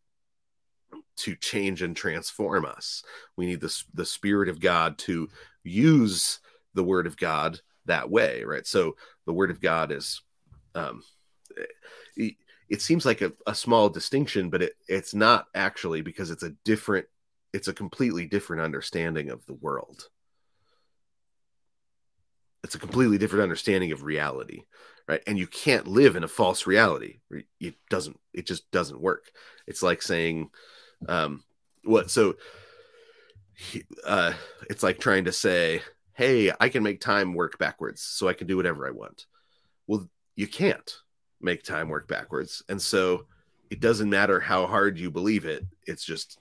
to change and transform us. We need the the Spirit of God to use the Word of God that way, right? So the Word of God is, um, it, it seems like a, a small distinction, but it it's not actually because it's a different, it's a completely different understanding of the world. It's a completely different understanding of reality, right? And you can't live in a false reality. It doesn't. It just doesn't work. It's like saying um what so uh it's like trying to say hey i can make time work backwards so i can do whatever i want well you can't make time work backwards and so it doesn't matter how hard you believe it it's just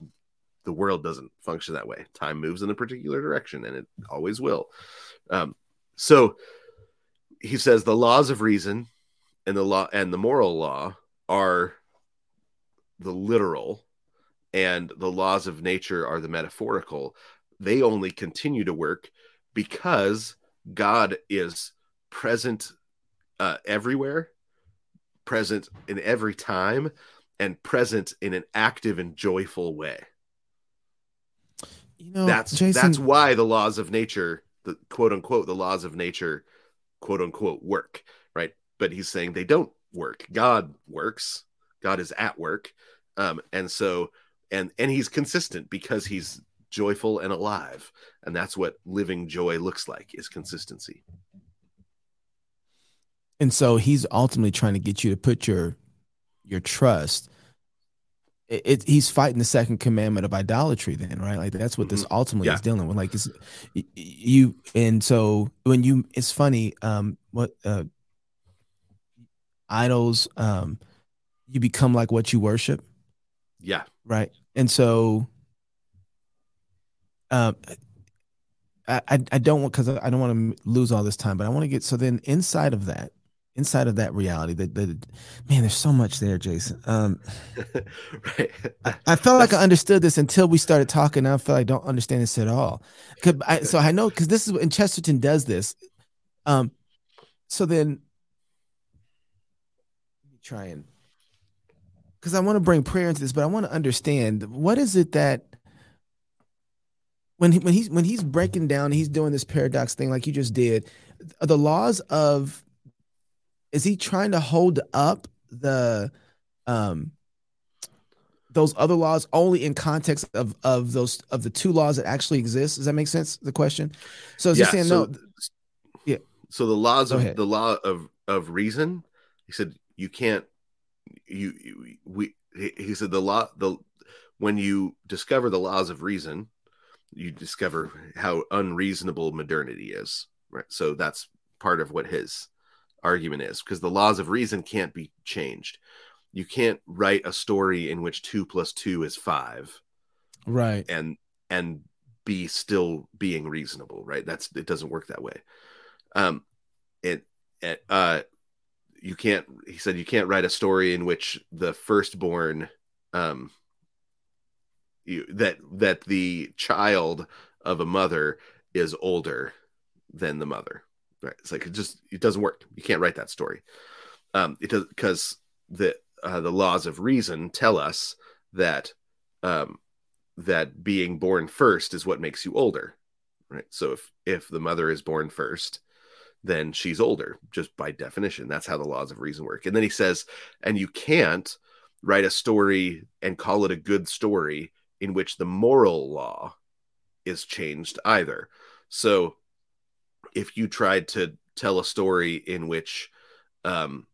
the world doesn't function that way time moves in a particular direction and it always will um, so he says the laws of reason and the law and the moral law are the literal and the laws of nature are the metaphorical. They only continue to work because god is present uh, everywhere present in every time and present in an active and joyful way. You know, that's Jason, that's why the laws of nature the quote unquote the laws of nature quote unquote work right? But he's saying they don't work. God works. God is at work. Um and so and and he's consistent because he's joyful and alive. And that's what living joy looks like is consistency. And so he's ultimately trying to get you to put your your trust it, it, he's fighting the second commandment of idolatry then right? Like that's what this ultimately Mm-hmm. Yeah. is dealing with. Like it's you and so when you it's funny um what uh idols um you become like what you worship. Yeah. Right? And so um i i, I don't want because i don't want to lose all this time but i want to get so then inside of that inside of that reality that the man there's so much there jason um right I felt like I understood this until we started talking. I feel like I don't understand this at all. I, so I know because this is and Chesterton does this. Um, so then let me try and because I want to bring prayer into this, but I want to understand what is it that when he, when he's when he's breaking down, he's doing this paradox thing like you just did. The laws of is he trying to hold up the um those other laws only in context of of those of the two laws that actually exist. Does that make sense? The question. So is Yeah, he saying so- no? so the laws Go of ahead. the law of of reason he said you can't you, you we he said the law the when you discover the laws of reason you discover how unreasonable modernity is right so that's part of what his argument is because the laws of reason can't be changed. You can't write a story in which two plus two is five Right. and and be still being reasonable right? That's it doesn't work that way. Um it, it uh you can't he said you can't write a story in which the firstborn um you, that that the child of a mother is older than the mother right? It's like it just it doesn't work. You can't write that story. Um it does because the uh, the laws of reason tell us that um that being born first is what makes you older right? So if if the mother is born first then she's older just by definition. That's how the laws of reason work. And then he says and you can't write a story and call it a good story in which the moral law is changed either. So if you tried to tell a story in which um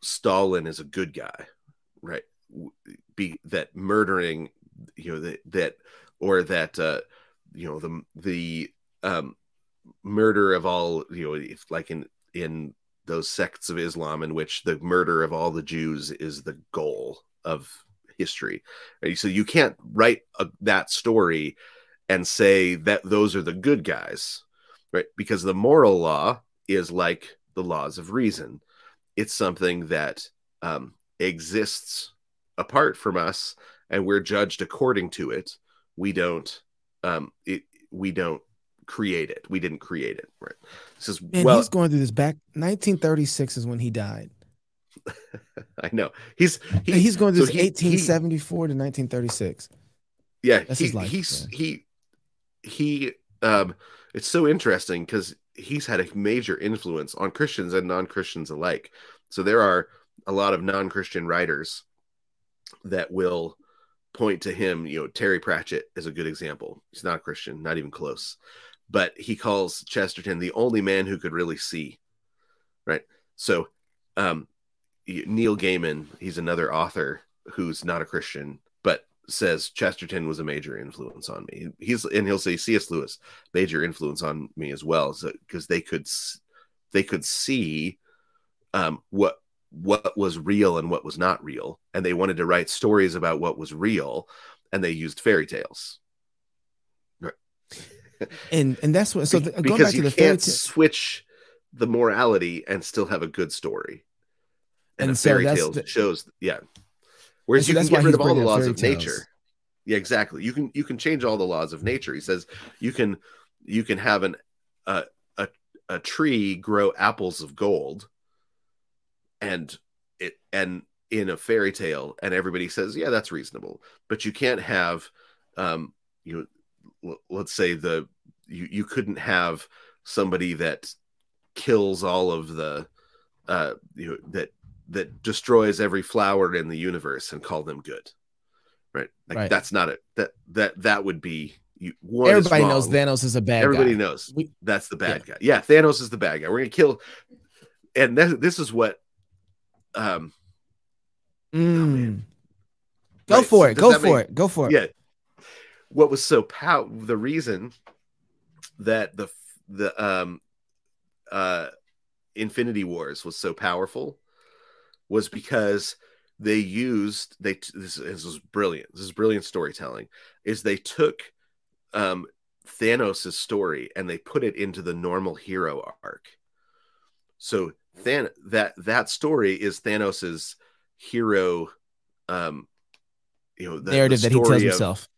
stalin is a good guy right be that murdering you know that that or that uh you know the the um murder of all you know if like in in those sects of islam in which the murder of all the jews is the goal of history right? so you can't write a, that story and say that those are the good guys right because the moral law is like the laws of reason it's something that um, exists apart from us and we're judged according to it we don't um it we don't create it we didn't create it right this is Man, well he's going through this back. 1936 is when he died. i know he's he, he's going through so this he- 1874 to 1936. yeah That's he, his life, he's yeah. he he um it's so interesting because he's had a major influence on christians and non-christians alike. So there are a lot of non-christian writers that will point to him. You know terry pratchett is a good example. He's not a christian not even close. But he calls chesterton the only man who could really see right? So um neil gaiman he's another author who's not a christian says chesterton was a major influence on me he's and he'll say cs lewis major influence on me as well because they could they could see um, what what was real and what was not real, and they wanted to write stories about what was real, and they used fairy tales. Right. and and that's what so the, going because back to the fairy can't tale switch the morality and still have a good story. And, And a so fairy that's tale the- shows, yeah. Whereas so you can get rid of all the laws of tales. nature. Yeah, exactly. You can you can change all the laws of nature. He says you can you can have an a a, a tree grow apples of gold, and it and in a fairy tale, and everybody says, yeah, that's reasonable. But you can't have, um, you know, l- let's say the you you couldn't have somebody that kills all of the uh you know that that destroys every flower in the universe and call them good right like Right. that's not it that that that would be you one everybody knows. Thanos is a bad everybody guy. knows We- that's the bad guy yeah thanos is the bad guy we're gonna kill and that, this is what um Mm. Go Right, for it. does Go for mean- it. Go for it. yeah what was so pow the reason that the the um uh infinity wars was so powerful was because they used they this, this was brilliant this is brilliant storytelling is they took um thanos's story and they put it into the normal hero arc so Than- that that story is thanos's hero um you know the, the Narrative that he tells of- himself.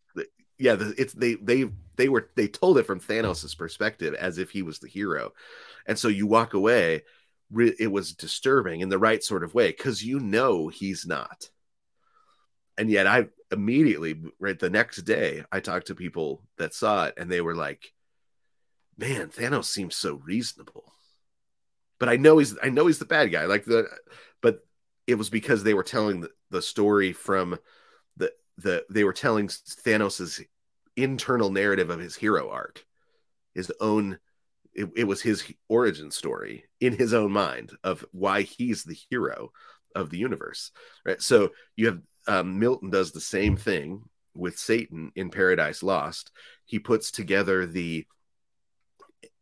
yeah the, it's they they they were they told it from thanos's perspective as if he was the hero and so you walk away re- it was disturbing in the right sort of way because you know he's not. And yet i immediately right the next day i talked to people that saw it and they were like man thanos seems so reasonable. But i know he's i know he's the bad guy like the but it was because they were telling the, the story from the the they were telling thanos's internal narrative of his hero arc his own it, it was his origin story in his own mind of why he's the hero of the universe right? So you have um, milton does the same thing with satan in paradise lost. He puts together the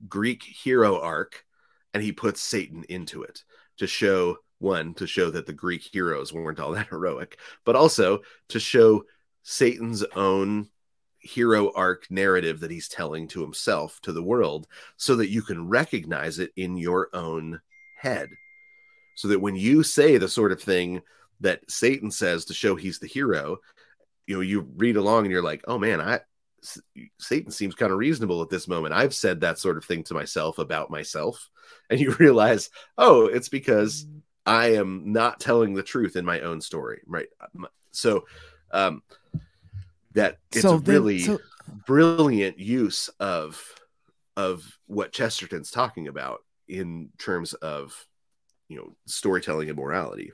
greek hero arc and he puts satan into it to show one to show that the greek heroes weren't all that heroic but also to show satan's own hero arc narrative that he's telling to himself to the world so that you can recognize it in your own head. So that when you say the sort of thing that satan says to show he's the hero you know you read along and you're like oh man I satan seems kind of reasonable at this moment. I've said that sort of thing to myself about myself. And you realize oh it's because i am not telling the truth in my own story. Right? So um that it's so a then- really so- brilliant use of of what Chesterton's talking about in terms of you know storytelling and morality.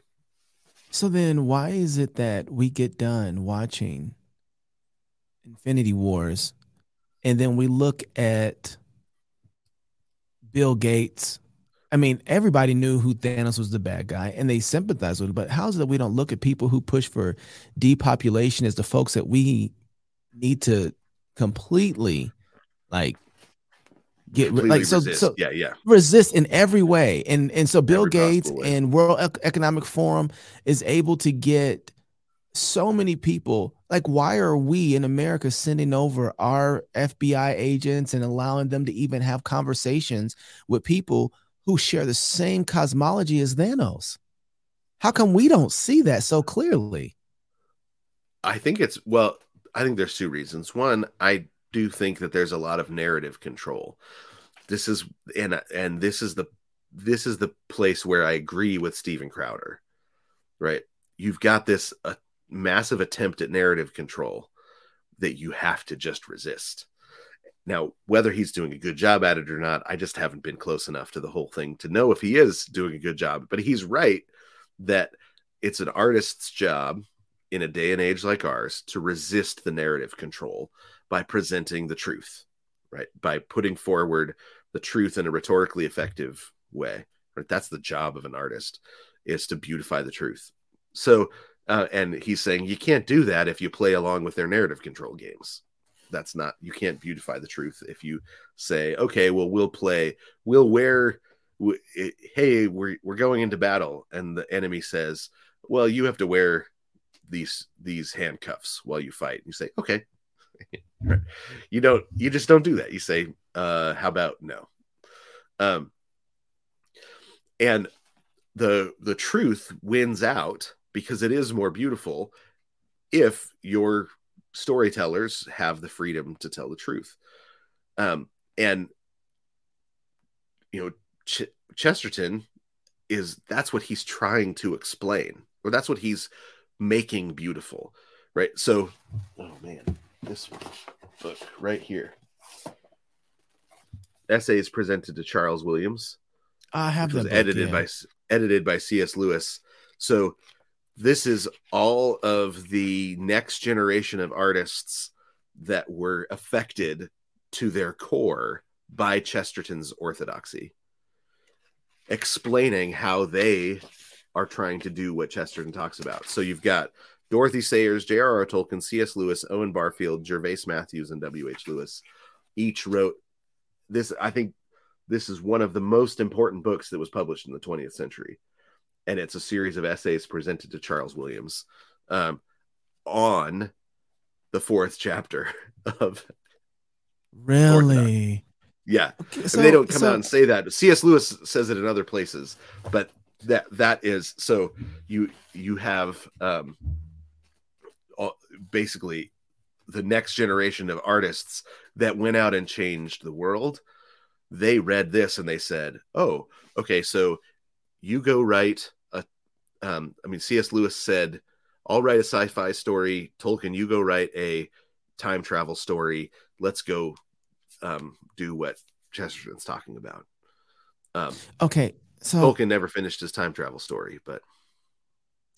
So then why is it that we get done watching Infinity Wars and then we look at Bill Gates? I mean, everybody knew who Thanos was the bad guy and they sympathized with him, but how's it that we don't look at people who push for depopulation as the folks that we need to completely like get Completely like so resist. so yeah, yeah. resist in every way and and so bill Every gates and world economic forum is able to get so many people like why are we in america sending over our fbi agents and allowing them to even have conversations with people who share the same cosmology as thanos how come we don't see that so clearly I think it's well, I think there's two reasons. One, I do think that there's a lot of narrative control. This is and and this is the this is the place where I agree with Steven Crowder. Right? You've got this uh, massive attempt at narrative control that you have to just resist. Now, whether he's doing a good job at it or not, I just haven't been close enough to the whole thing to know if he is doing a good job. But he's right that it's an artist's job in a day and age like ours to resist the narrative control by presenting the truth, right? By putting forward the truth in a rhetorically effective way. Right? That's the job of an artist is to beautify the truth. So, uh, and he's saying you can't do that if you play along with their narrative control games. That's not you can't beautify the truth if you say, okay, well, we'll play, we'll wear it, hey, we're we're going into battle, and the enemy says, "Well, you have to wear these these handcuffs while you fight." You say, "Okay." you don't. You just don't do that. You say, uh, "How about no?" Um, and the the truth wins out because it is more beautiful if your storytellers have the freedom to tell the truth. Um, and you know, Ch- Chesterton is that's what he's trying to explain, or that's what he's making beautiful, right? So, oh man, this book right here, essays presented to Charles Williams. I have that edited yeah. by edited by C.S. Lewis. So this is all of the next generation of artists that were affected to their core by Chesterton's orthodoxy, explaining how they are trying to do what Chesterton talks about. So you've got Dorothy Sayers, J.R.R. Tolkien, C.S. Lewis, Owen Barfield, Gervase Matthews, and W.H. Lewis. Each wrote this. I think this is one of the most important books that was published in the 20th century and it's a series of essays presented to charles williams um, on the fourth chapter of Really? yeah. Okay, so- they don't come so- out and say that. Cs lewis says it in other places but that that is so you you have um all- basically the next generation of artists that went out and changed the world. They read this and they said oh okay so you go write um i mean cs lewis said i'll write a sci-fi story tolkien you go write a time travel story let's go um do what chesterton's talking about um Okay, so tolkien never finished his time travel story but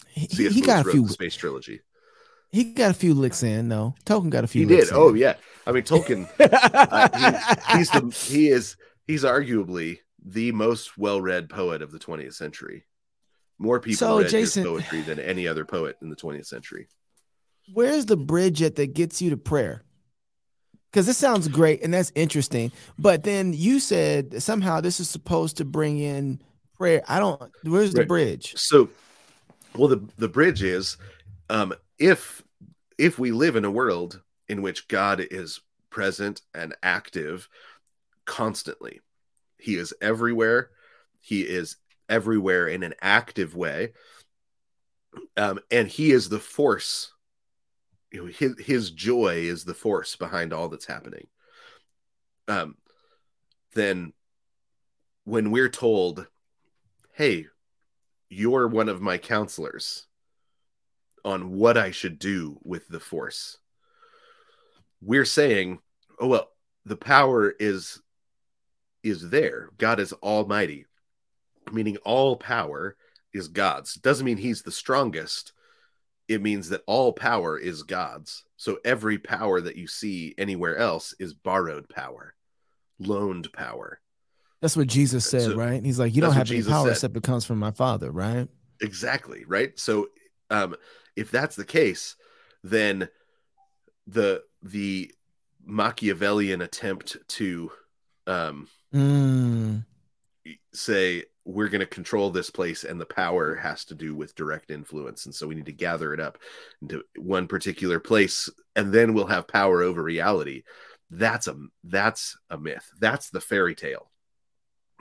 he, cs he lewis got a few. the space trilogy He got a few licks in. though. Tolkien got a few. he did licks oh yeah i mean tolkien uh, he's the he is he's arguably the most well-read poet of the 20th century more people So, read Jason- his poetry than any other poet in the 20th century Where's the bridge at that gets you to prayer? Because this sounds great and that's interesting, but then you said somehow this is supposed to bring in prayer. I don't. Where's the bridge? so well the the bridge is um if if we live in a world in which god is present and active constantly he is everywhere he is everywhere in an active way um and he is the force you know his his joy is the force behind all that's happening um then when we're told hey you're one of my counselors on what I should do with the force. We're saying, oh well, the power is is there. God is almighty, meaning all power is God's. It Doesn't mean he's the strongest. It means that all power is God's. So every power that you see anywhere else is borrowed power, loaned power. That's what Jesus said, So- right? He's like, you don't have any Jesus power said. except it comes from my Father, right? exactly right so um if that's the case then the the machiavellian attempt to um Mm. say we're going to control this place and the power mm-hmm. has to do with direct influence and so we need to gather it up into one particular place and then we'll have power over reality. That's a that's a myth. That's the fairy tale.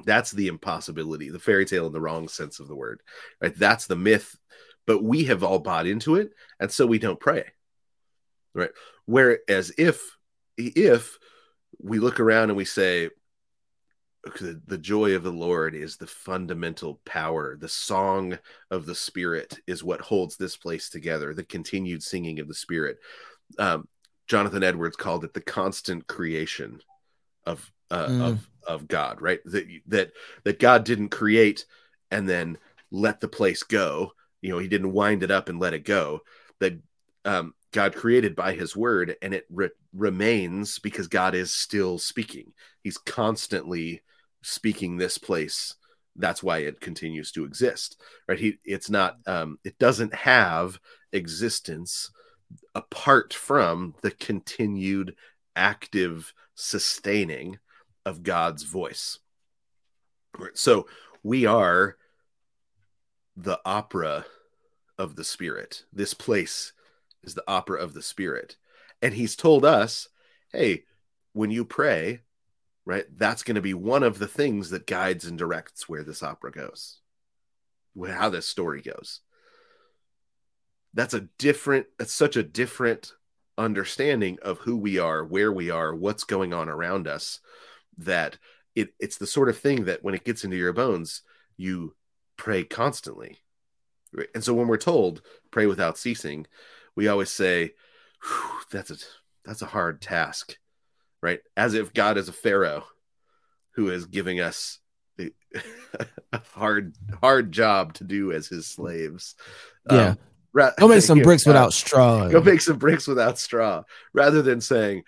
That's the impossibility the fairy tale in the wrong sense of the word right? That's the myth but we have all bought into it and so we don't pray right? Whereas if if we look around and we say the, the joy of the lord is the fundamental power. The song of the spirit is what holds this place together the continued singing of the spirit. Um, jonathan edwards called it the constant creation of uh, Mm. of of god right? That that that god didn't create and then let the place go. You know he didn't wind it up and let it go. That um, god created by his word and it re- remains because god is still speaking. He's constantly speaking this place that's why it continues to exist right he it's not um it doesn't have existence apart from the continued active sustaining of god's voice right? So we are the opera of the spirit. This place is the opera of the spirit. And he's told us, hey, when you pray, right, that's going to be one of the things that guides and directs where this opera goes, how this story goes. That's a different, that's such a different understanding of who we are, where we are, what's going on around us, that it, it's the sort of thing that when it gets into your bones, you pray constantly. Right? And so when we're told pray without ceasing, we always say, that's a that's a hard task, right? As if God is a pharaoh who is giving us a hard hard job to do as his slaves. Yeah. Um, ra- go make some bricks without straw. Go make some bricks without straw, rather than saying,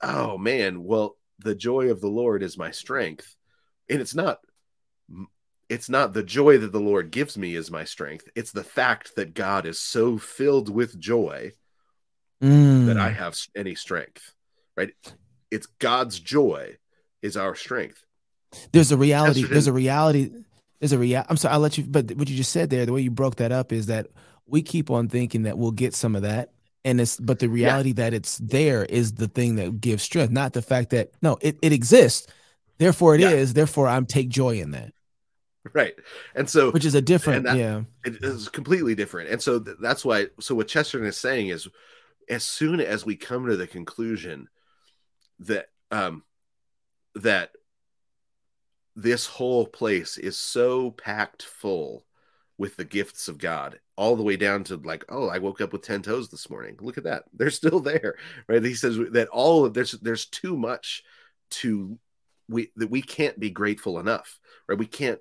"Oh man, well, the joy of the Lord is my strength," and it's not it's not the joy that the Lord gives me is my strength. It's the fact that God is so filled with joy mm. that I have any strength, right? It's God's joy is our strength. There's a reality. There's a reality. There's a reality. I'm sorry, I'll let you, but what you just said there, the way you broke that up is that we keep on thinking that we'll get some of that. And it's, but the reality yeah. that it's there is the thing that gives strength, not the fact that, no, it, it exists. Therefore, it yeah. is. Therefore, I'm take joy in that. right and so which is a different that, yeah it is completely different and so th- that's why so what chesterton is saying is as soon as we come to the conclusion that um that this whole place is so packed full with the gifts of god all the way down to like oh i woke up with 10 toes this morning. Look at that. They're still there right? He says that all of there's there's too much to we that we can't be grateful enough right? We can't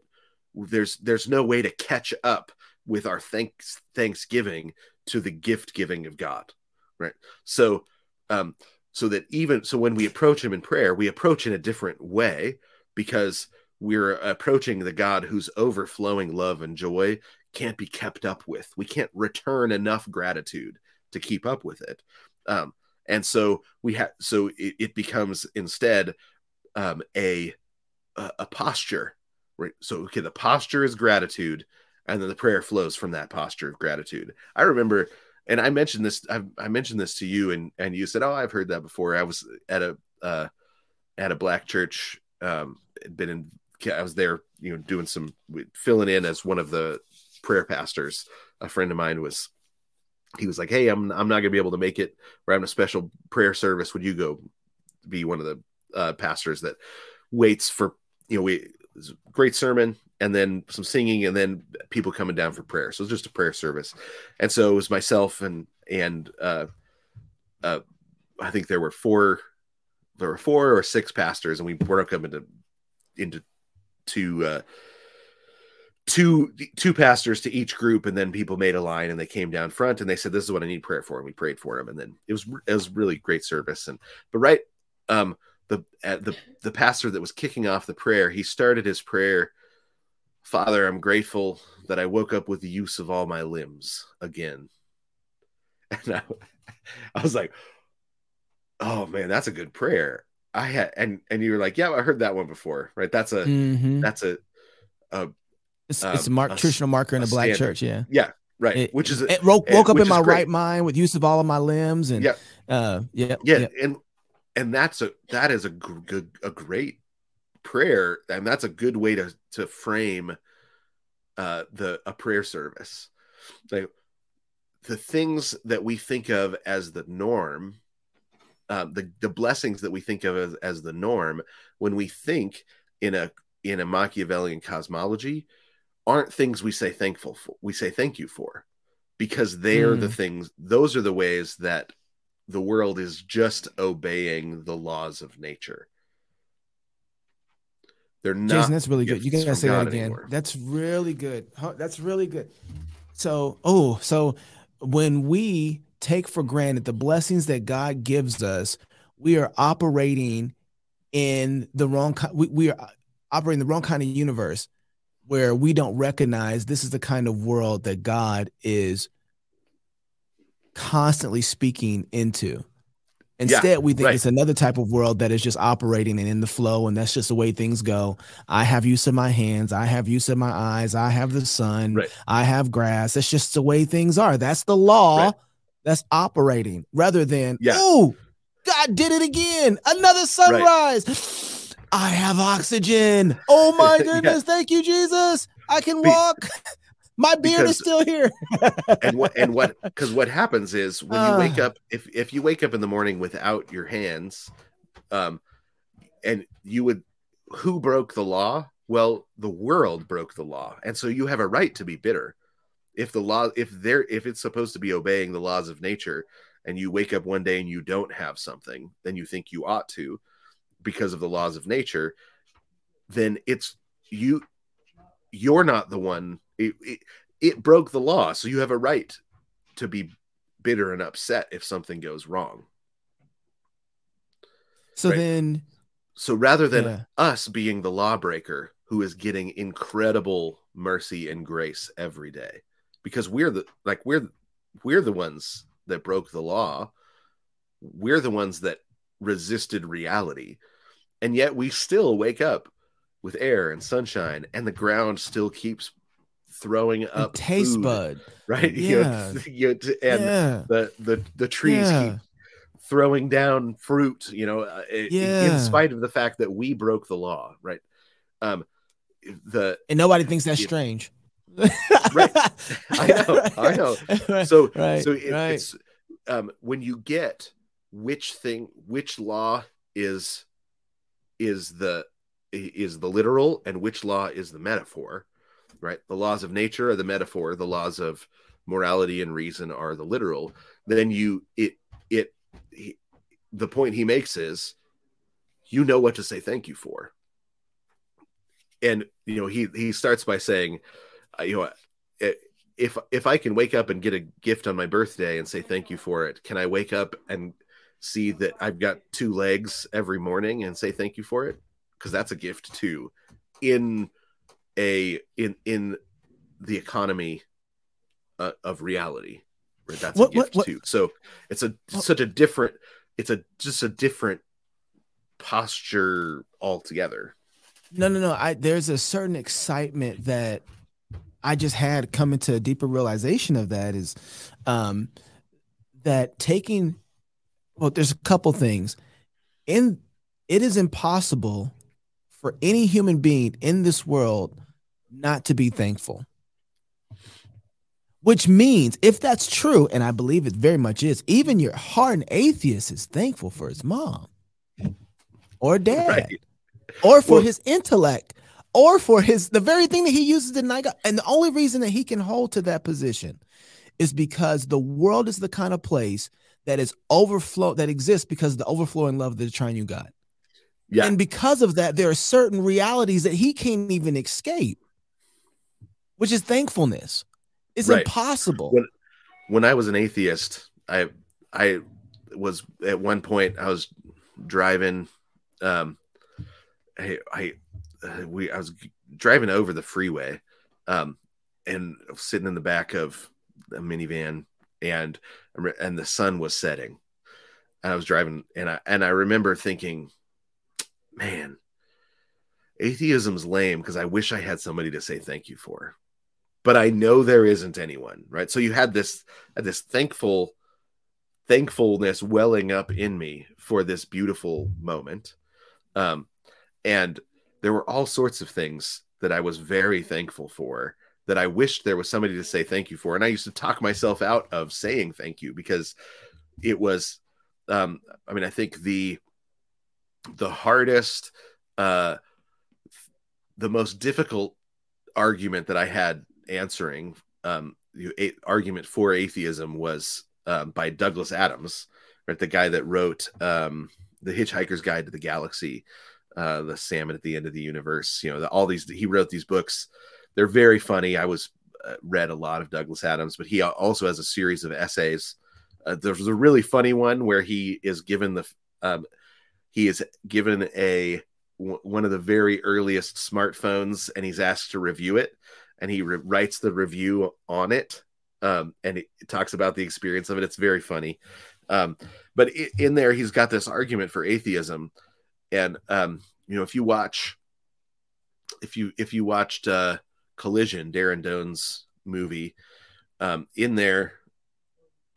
there's there's no way to catch up with our thanks thanksgiving to the gift giving of God, right? So, um, so that even so, when we approach Him in prayer, we approach in a different way because we're approaching the God whose overflowing love and joy can't be kept up with. We can't return enough gratitude to keep up with it, um, and so we have so it, it becomes instead um, a a posture Right. So, okay, the posture is gratitude, and then the prayer flows from that posture of gratitude. I remember, and I mentioned this. I, I mentioned this to you, and and you said, "Oh, I've heard that before." I was at a uh, at a black church. Um, been in. I was there, you know, doing some filling in as one of the prayer pastors. A friend of mine was. He was like, "Hey, I'm I'm not gonna be able to make it. We're having a special prayer service. Would you go be one of the uh, pastors that waits for you know we great sermon and then some singing and then people coming down for prayer. So it was just a prayer service. And so it was myself and and uh uh I think there were four there were four or six pastors and we broke them into into two uh two two pastors to each group and then people made a line and they came down front and they said this is what I need prayer for and we prayed for them and then it was it was really great service and but right um the uh, the the pastor that was kicking off the prayer, he started his prayer, Father, I'm grateful that I woke up with the use of all my limbs again. And I, I was like, oh man, that's a good prayer. I had and and you were like, yeah, I heard that one before, right? That's a mm-hmm. that's a, a it's, um, it's a, mar- a traditional marker in a, a black standard. church, yeah, yeah, right. It, which is it woke, woke up in my right mind with use of all of my limbs, and yeah, uh, yeah, yeah, yeah. and and that's a that is a good a great prayer and that's a good way to to frame uh the a prayer service like the things that we think of as the norm uh, the the blessings that we think of as, as the norm when we think in a in a machiavellian cosmology aren't things we say thankful for we say thank you for because they're mm. the things those are the ways that the world is just obeying the laws of nature. They're not. Jason, that's really good. You gotta say God that again. Anymore. That's really good. That's really good. So, oh, so when we take for granted the blessings that God gives us, we are operating in the wrong. We, we are operating the wrong kind of universe where we don't recognize this is the kind of world that God is constantly speaking into. Instead, yeah, we think right. it's another type of world that is just operating and in the flow, and that's just the way things go. I have use of my hands, I have use of my eyes, I have the sun, right. I have grass. That's just the way things are. That's the law right. that's operating rather than, yeah. oh, God did it again. Another sunrise. I have oxygen. Oh my goodness. yeah. Thank you, Jesus. I can walk. My beard because, is still here. and what and what because what happens is when uh, you wake ah. up, if if you wake up in the morning without your hands, um, and you would who broke the law? Well, the world broke the law, and so you have a right to be bitter. If the law, if there, if it's supposed to be obeying the laws of nature, and you wake up one day and you don't have something, then you think you ought to, because of the laws of nature, then it's you. You're not the one it, it, it broke the law, so you have a right to be bitter and upset if something goes wrong. So right? then, so rather than yeah. us being the lawbreaker who is getting incredible mercy and grace every day, because we're the like we're we're the ones that broke the law, we're the ones that resisted reality, and yet we still wake up with air and sunshine, and the ground still keeps throwing up taste food, bud, right? Yeah. You know, and yeah. the the the trees yeah. keep throwing down fruit. You know, uh, yeah. in spite of the fact that we broke the law, right? Um, the and nobody thinks that's strange. right. I know. I know. So right, so it, right. it's um when you get which thing which law is is the is the literal and which law is the metaphor right? The laws of nature are the metaphor, the laws of morality and reason are the literal. Then you it it he, the point he makes is you know what to say thank you for. And you know he he starts by saying, uh, you know, if if I can wake up and get a gift on my birthday and say thank you for it, can I wake up and see that I've got two legs every morning and say thank you for it? Because that's a gift too. In a in in the economy uh, of reality right? That's what, a gift what, what? too. So it's a such a different it's a just a different posture altogether. No no no. I there's a certain excitement that i just had coming to a deeper realization of that is um that taking well there's a couple things. In it is impossible for any human being in this world not to be thankful. Which means, if that's true, and I believe it very much is, even your hardened atheist is thankful for his mom or dad right. or for well, his intellect or for his the very thing that he uses to deny God. And the only reason that he can hold to that position is because the world is the kind of place that is overflow that exists because of the overflowing love of the triune God. Yeah. And because of that, there are certain realities that he can't even escape which is thankfulness. It's right. impossible. When, when I was an atheist, I I was at one point I was driving um I I uh, we I was driving over the freeway um and sitting in the back of a minivan and and the sun was setting and I was driving and I and I remember thinking man atheism's lame because I wish I had somebody to say thank you for but I know there isn't anyone, right? So you had this this thankful thankfulness welling up in me for this beautiful moment. Um, and there were all sorts of things that I was very thankful for that I wished there was somebody to say thank you for. And I used to talk myself out of saying thank you because it was um, I mean, I think the the hardest uh the most difficult argument that I had answering um, the argument for atheism was um, by Douglas Adams, right? The guy that wrote um, the Hitchhiker's Guide to the Galaxy, uh, the Salmon at the End of the Universe. You know, the, all these he wrote these books. They're very funny. I was uh, read a lot of Douglas Adams, but he also has a series of essays. Uh, there's a really funny one where he is given the um, he is given a one of the very earliest smartphones, and he's asked to review it and he re- writes the review on it um, and it, it talks about the experience of it. It's very funny. Um, but i in there, he's got this argument for atheism, and um, you know, if you watch, if you if you watched uh, Collision, Darren Doane's movie, um, in there,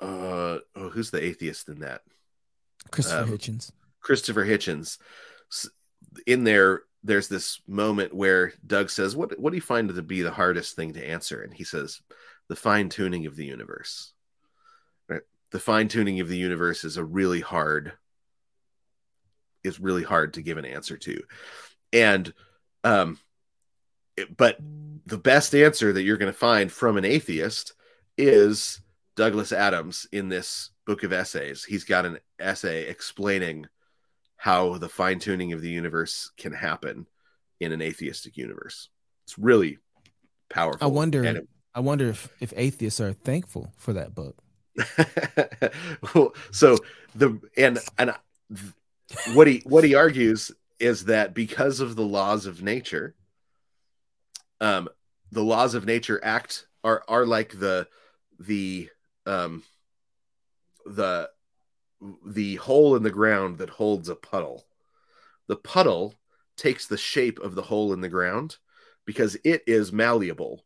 uh, oh, who's the atheist in that? Christopher Um, Hitchens. Christopher Hitchens. In there, there's this moment where Doug says, "What what do you find to be the hardest thing to answer?" And he says, "The fine tuning of the universe." Right? The fine tuning of the universe is a really hard. Is really hard to give an answer to, and um, it- but the best answer that you're going to find from an atheist is Douglas Adams in this book of essays. He's got an essay explaining how the fine tuning of the universe can happen in an atheistic universe. It's really powerful. I wonder. And I wonder if, if atheists are thankful for that book. Well, so the and and what he what he argues is that because of the laws of nature, um, the laws of nature act are are like the the um the the hole in the ground that holds a puddle. The puddle takes the shape of the hole in the ground because it is malleable.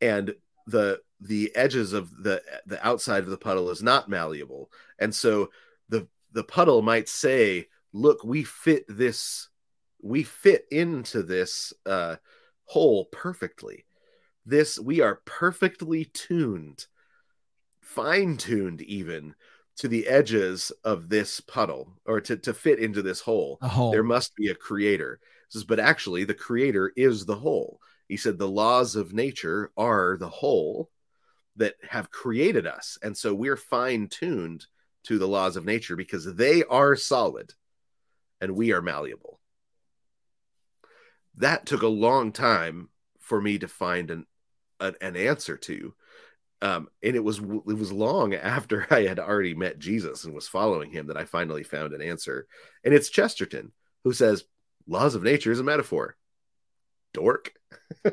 And the the edges of the the outside of the puddle is not malleable. And so the the puddle might say, "Look, we fit this we fit into this uh hole perfectly. This we are perfectly tuned, fine tuned even to the edges of this puddle or to, to fit into this hole. Hole. There must be a creator. Says, but actually, the creator is the whole. He said, the laws of nature are the whole that have created us. And so we're fine tuned to the laws of nature because they are solid and we are malleable. That took a long time for me to find an an, an answer to. Um, and it was it was long after I had already met Jesus and was following him that I finally found an answer. And it's Chesterton who says, "Laws of nature is a metaphor." Dork.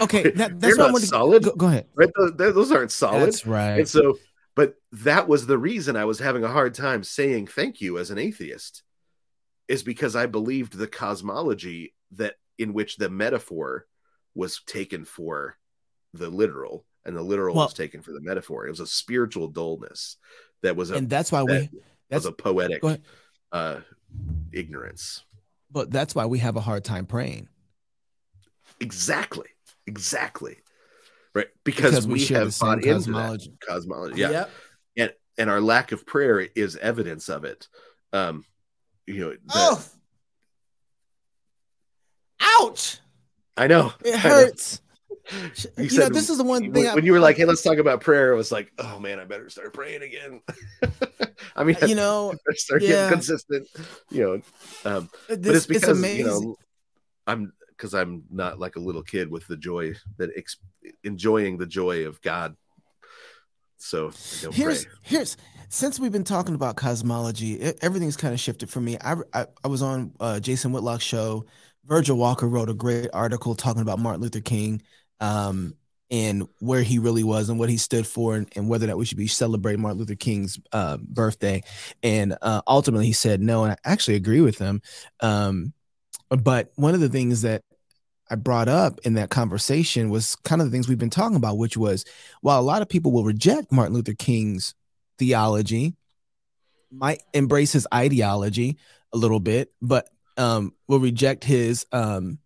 Okay, that, that's not solid. Go, go ahead. right? Those, those aren't solid. That's right. And so, but that was the reason I was having a hard time saying thank you as an atheist, is because I believed the cosmology that in which the metaphor was taken for the literal, and the literal Well- was taken for the metaphor. It was a spiritual dullness that was a and that's why that we. was That's a poetic uh, ignorance. but that's why we have a hard time praying Exactly, exactly, right? Because, because we, we, have same bought into that cosmology. cosmology. Yeah. Yep. and and our lack of prayer is evidence of it um you know the- Oh. Ouch! i know It I know. hurts. You You, know, this is the one when, thing. When you were like hey let's talk about prayer it was like oh man i better start praying again i mean you know, start yeah. getting consistent you know um but this, it's because amazing. you know i'm because i'm not like a little kid with the joy that ex- enjoying the joy of god so here's pray. here's since we've been talking about cosmology, e- everything's kind of shifted for me. I, I I was on uh, Jason Whitlock's show. Virgil Walker wrote a great article talking about Martin Luther King, um, and where he really was and what he stood for, and, and whether that we should be celebrating Martin Luther King's uh, birthday. And uh, ultimately, he said no, and I actually agree with him. Um, but one of the things that I brought up in that conversation was kind of the things we've been talking about, which was while a lot of people will reject Martin Luther King's theology, might embrace his ideology a little bit, but um, will reject his um,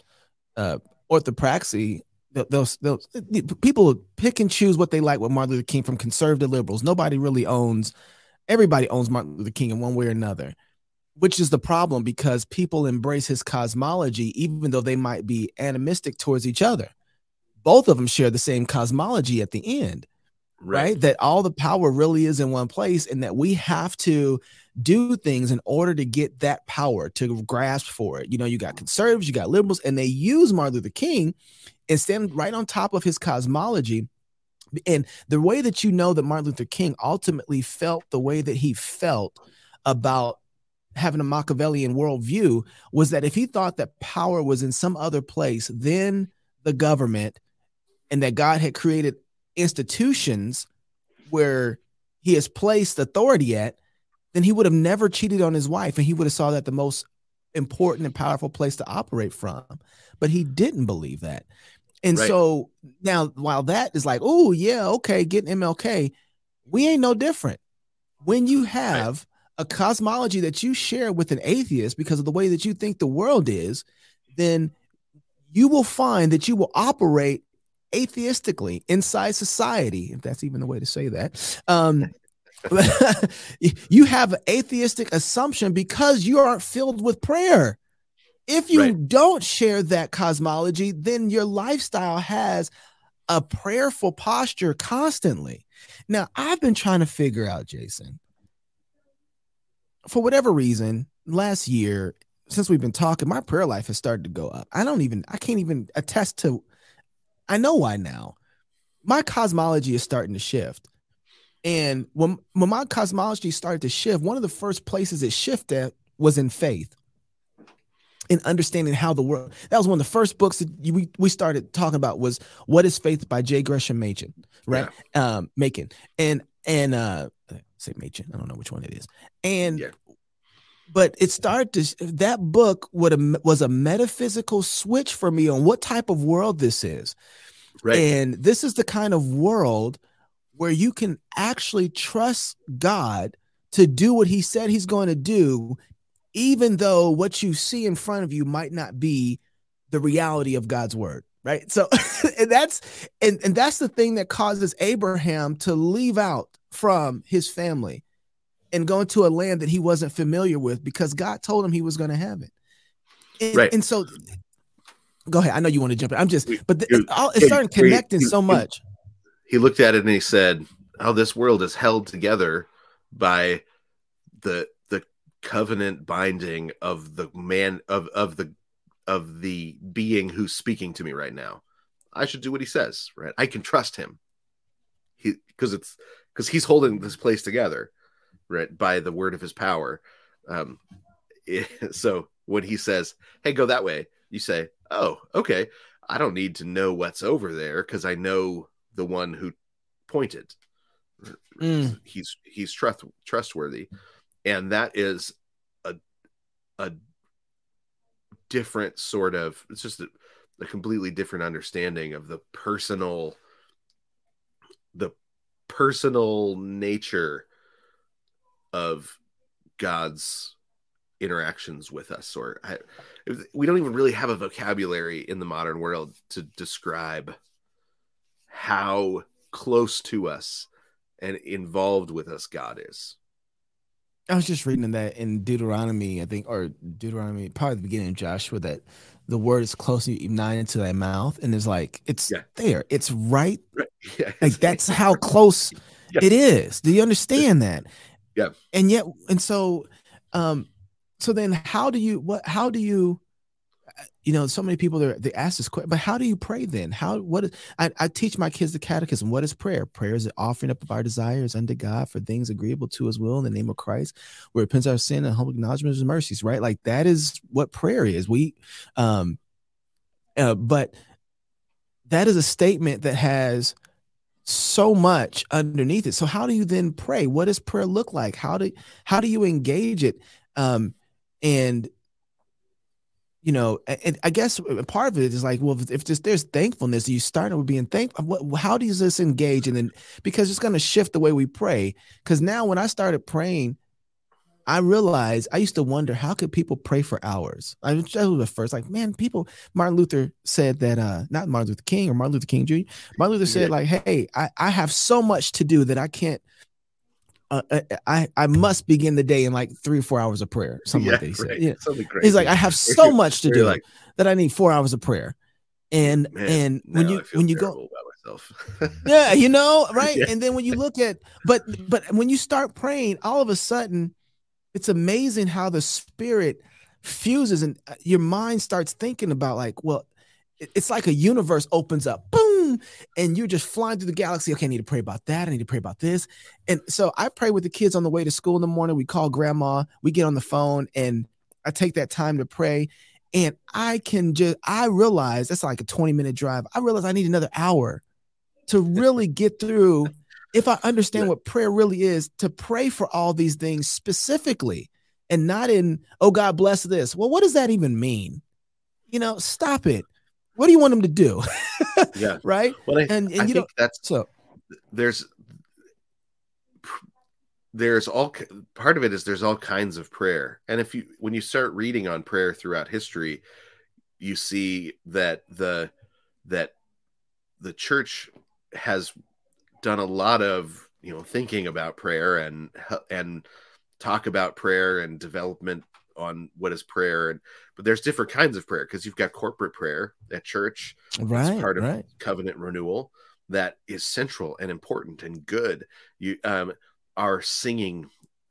uh, orthopraxy. They'll, they'll, they'll, people pick and choose what they like with Martin Luther King from conservative liberals. Nobody really owns, everybody owns Martin Luther King in one way or another, which is the problem because people embrace his cosmology, even though they might be animistic towards each other. Both of them share the same cosmology at the end right. That all the power really is in one place, and that we have to do things in order to get that power to grasp for it. You know, you got conservatives, you got liberals, and they use Martin Luther King and stand right on top of his cosmology. And the way that you know that Martin Luther King ultimately felt the way that he felt about having a Machiavellian worldview was that if he thought that power was in some other place than the government, and that God had created institutions where he has placed authority at, then he would have never cheated on his wife and he would have saw that the most important and powerful place to operate from. But he didn't believe that. And right. so now while that is like, oh yeah, okay, getting MLK, we ain't no different. When you have right. a cosmology that you share with an atheist because of the way that you think the world is, then you will find that you will operate atheistically inside society, if that's even the way to say that. Um, you have an atheistic assumption because you aren't filled with prayer. If you right. don't share that cosmology, then your lifestyle has a prayerful posture constantly. Now, I've been trying to figure out, Jason, for whatever reason, last year, since we've been talking, my prayer life has started to go up. I don't even, I can't even attest to, I know why now. My cosmology is starting to shift. And when, when my cosmology started to shift, one of the first places it shifted was in faith in understanding how the world that was one of the first books that we, we started talking about was what is faith by J. Gresham Machen, right? Yeah. Um, Macon and and uh say Machen, I don't know which one it is. And yeah. but it started to that book would was a metaphysical switch for me on what type of world this is. Right. And this is the kind of world where you can actually trust God to do what he said he's going to do, even though what you see in front of you might not be the reality of God's word. Right. So and that's and, and that's the thing that causes Abraham to leave out from his family and go into a land that he wasn't familiar with because God told him he was going to have it. And, right. and so go ahead. I know you want to jump in. I'm just, but the, it, it's starting connecting so much he looked at it and he said, "How this world is held together by the the covenant binding of the man of of the of the being who's speaking to me right now. I should do what he says, right? I can trust him. He because it's because he's holding this place together, right, by the word of his power. Um, it, so when he says, "Hey, go that way," you say, "Oh, okay." I don't need to know what's over there because I know the one who pointed. Mm. He's he's trust, trustworthy, and that is a a different sort of. It's just a, a completely different understanding of the personal the personal nature of God's interactions with us or I, we don't even really have a vocabulary in the modern world to describe how close to us and involved with us God is. I was just reading that in Deuteronomy, I think, or Deuteronomy, probably the beginning of Joshua, that the word is closely united to thy mouth, and it's like it's yeah. there, it's right. right. Yeah, like that's how close yeah. it is. Do you understand that? Yeah. And yet, and so, um, so then, how do you what? How do you you know, so many people they ask this question, but how do you pray then? How what is I, I teach my kids the catechism. What is prayer? Prayer is the offering up of our desires unto God for things agreeable to his will in the name of Christ, where repents our sin and humble acknowledgement of his mercies, right? Like that is what prayer is. We um uh, but that is a statement that has so much underneath it. So how do you then pray? What does prayer look like? How do how do you engage it? Um and you know, and I guess part of it is like, well, if just there's thankfulness, you start with being thankful. What, how does this engage? And then because it's going to shift the way we pray. Because now when I started praying, I realized I used to wonder how could people pray for hours. I was the first, like, man, people. Martin Luther said that, uh, not Martin Luther King or Martin Luther King Jr. Martin Luther said, like, hey, I, I have so much to do that I can't uh, uh, I I must begin the day in like three or four hours of prayer. Something yeah, like that. He said. Yeah. Something crazy. He's like, I have so much to do like, that I need four hours of prayer. And man, and when you when you go yeah, you know, right? Yeah. And then when you look at but but when you start praying, all of a sudden, it's amazing how the spirit fuses and uh, your mind starts thinking about like, well, it's like a universe opens up. Boom and you're just flying through the galaxy. Okay, I need to pray about that. I need to pray about this. And so I pray with the kids on the way to school in the morning. We call grandma, we get on the phone, and I take that time to pray. And I can just, I realize that's like a 20 minute drive. I realize I need another hour to really get through if I understand what prayer really is, to pray for all these things specifically and not in, oh, God bless this. Well, what does that even mean? You know, stop it. What do you want them to do? Yeah. right. Well, I, And, and I you think know, that's so there's there's all part of it is there's all kinds of prayer and if you when you start reading on prayer throughout history you see that the that the church has done a lot of you know thinking about prayer and and talk about prayer and development on what is prayer and but there's different kinds of prayer because you've got corporate prayer at church right, part of right. covenant renewal that is central and important and good you um our singing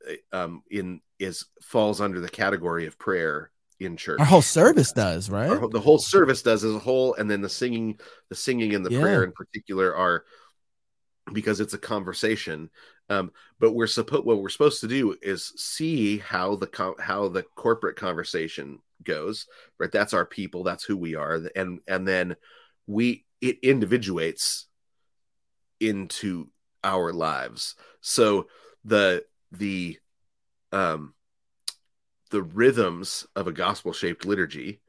uh, um in is falls under the category of prayer in church Our whole service does, right? whole- the whole service does as a whole and then the singing the singing and the Yeah. prayer in particular are because it's a conversation um but we're supposed what we're supposed to do is see how the how the corporate conversation goes right? That's our people. That's who we are. And and then we it individuates into our lives. So the the um the rhythms of a gospel shaped liturgy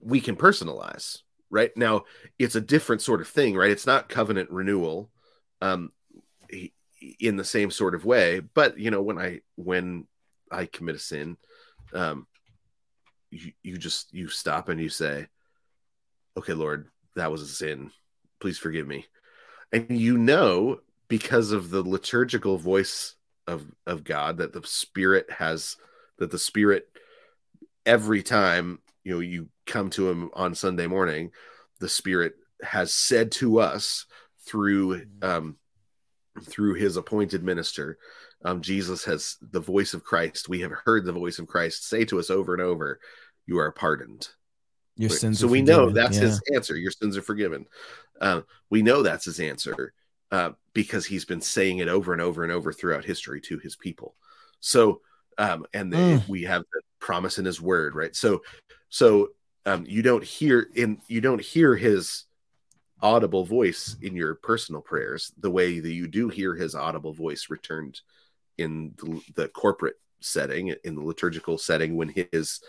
we can personalize right? Now it's a different sort of thing right? It's not covenant renewal um in the same sort of way. But you know when i when i commit a sin um you, you just you stop and you say okay lord that was a sin. Please forgive me. And you know because of the liturgical voice of of god that the spirit has that the spirit every time you know you come to him on sunday morning the spirit has said to us through um through his appointed minister um jesus has the voice of christ we have heard the voice of christ say to us over and over you are pardoned Your sins. so we know that's Yeah. his answer your sins are forgiven uh, we know that's his answer uh, because he's been saying it over and over and over throughout history to his people so um, and Mm. we have the promise in his word right so so um, you don't hear in you don't hear his audible voice in your personal prayers the way that you do hear his audible voice returned in the, the corporate setting in the liturgical setting when his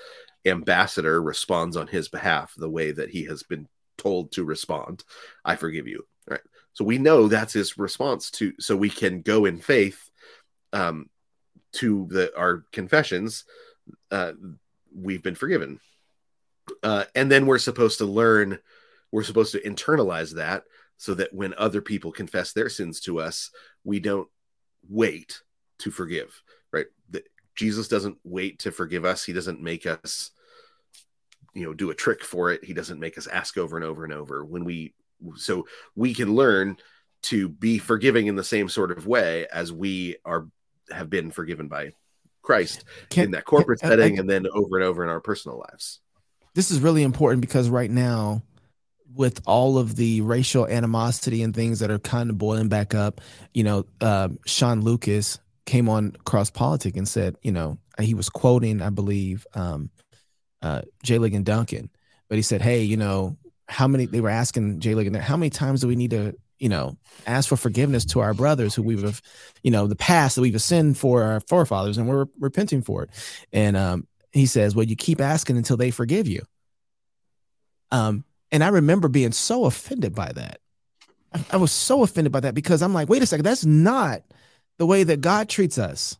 ambassador responds on his behalf the way that he has been told to respond i forgive you right? So we know that's his response to so we can go in faith um to the our confessions uh we've been forgiven. Uh and then we're supposed to learn we're supposed to internalize that so that when other people confess their sins to us we don't wait to forgive right? The, jesus doesn't wait to forgive us. He doesn't make us you know do a trick for it. He doesn't make us ask over and over and over. When we so we can learn to be forgiving in the same sort of way as we are have been forgiven by christ Can- in that corporate can- I- setting I- and then over and over in our personal lives. This is really important because right now with all of the racial animosity and things that are kind of boiling back up you know uh, sean lucas came on cross politic and said you know he was quoting i believe um, uh, J. Ligon Duncan. But he said hey you know how many they were asking J. Ligon how many times do we need to you know ask for forgiveness to our brothers who we've you know the past that we've sinned for our forefathers and we're repenting for it? And um, he says well you keep asking until they forgive you. Um, and I remember being so offended by that. I was so offended by that because I'm like, wait a second, that's not the way that God treats us.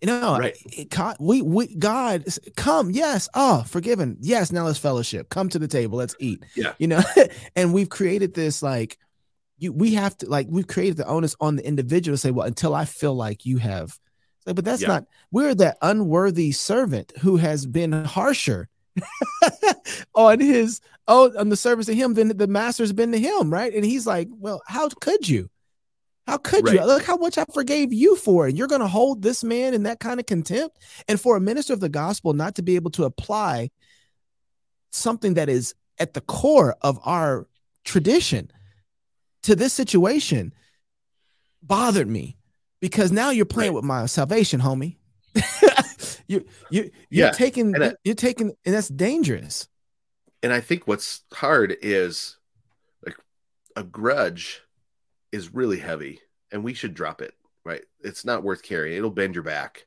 You know, Right. it- God, we we God come, yes, oh, forgiven, yes. Now let's fellowship. Come to the table, let's eat. Yeah. you know, and we've created this like, you we have to like we've created the onus on the individual to say, well, until I feel like you have, like, but that's Yeah. not. We're that unworthy servant who has been harsher on his oh on the service to him than the master's been to him, right? And he's like, well, how could you? How could you? Look how much I forgave you for it. You're going to hold this man in that kind of contempt, and for a minister of the gospel not to be able to apply something that is at the core of our tradition to this situation bothered me because now you're playing Right. with my salvation, homie. you you you're Yeah, taking and I- you're taking and that's dangerous. and I think what's hard is like a grudge is really heavy and we should drop it, right? It's not worth carrying. It'll bend your back.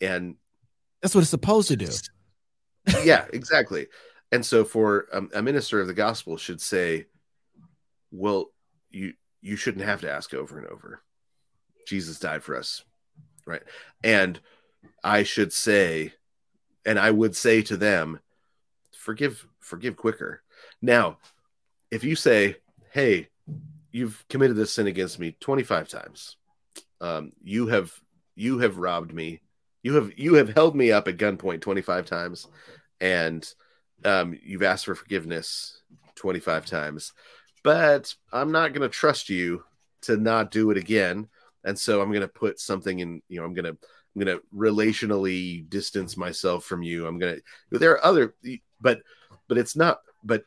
And that's what it's supposed to do. yeah, exactly. And so for a, a minister of the gospel should say, well, you you shouldn't have to ask over and over. Jesus died for us, right? And I should say, and I would say to them, forgive, forgive quicker. Now, if you say, hey, you've committed this sin against me 25 times, um, you have you have robbed me, you have you have held me up at gunpoint 25 times, and um, you've asked for forgiveness 25 times, but I'm not going to trust you to not do it again. And so I'm going to put something in, you know, I'm going to, I'm going to relationally distance myself from you. I'm going to, there are other, but, but it's not, but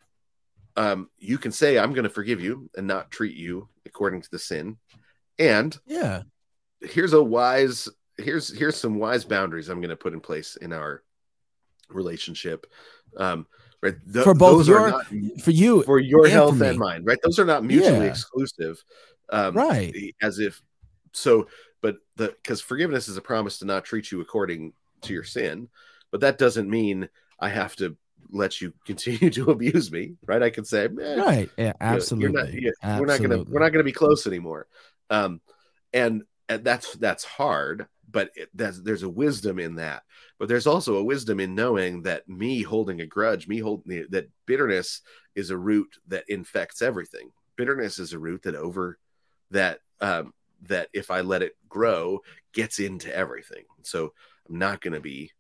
um, you can say, I'm going to forgive you and not treat you according to the sin. And yeah, here's a wise, here's, here's some wise boundaries I'm going to put in place in our relationship. Um, right Th- for both your not, for you for your and health for and mine right those are not mutually yeah. exclusive um, right as if so but the because forgiveness is a promise to not treat you according to your sin but that doesn't mean i have to let you continue to abuse me right? I could say right. Yeah absolutely, not, yeah, absolutely. we're not gonna we're not gonna be close anymore. Um and, and that's that's hard but it, there's a wisdom in that. But there's also a wisdom in knowing that me holding a grudge me holding that bitterness is a root that infects everything. Bitterness is a root that over that um, that if i let it grow gets into everything. So i'm not going to be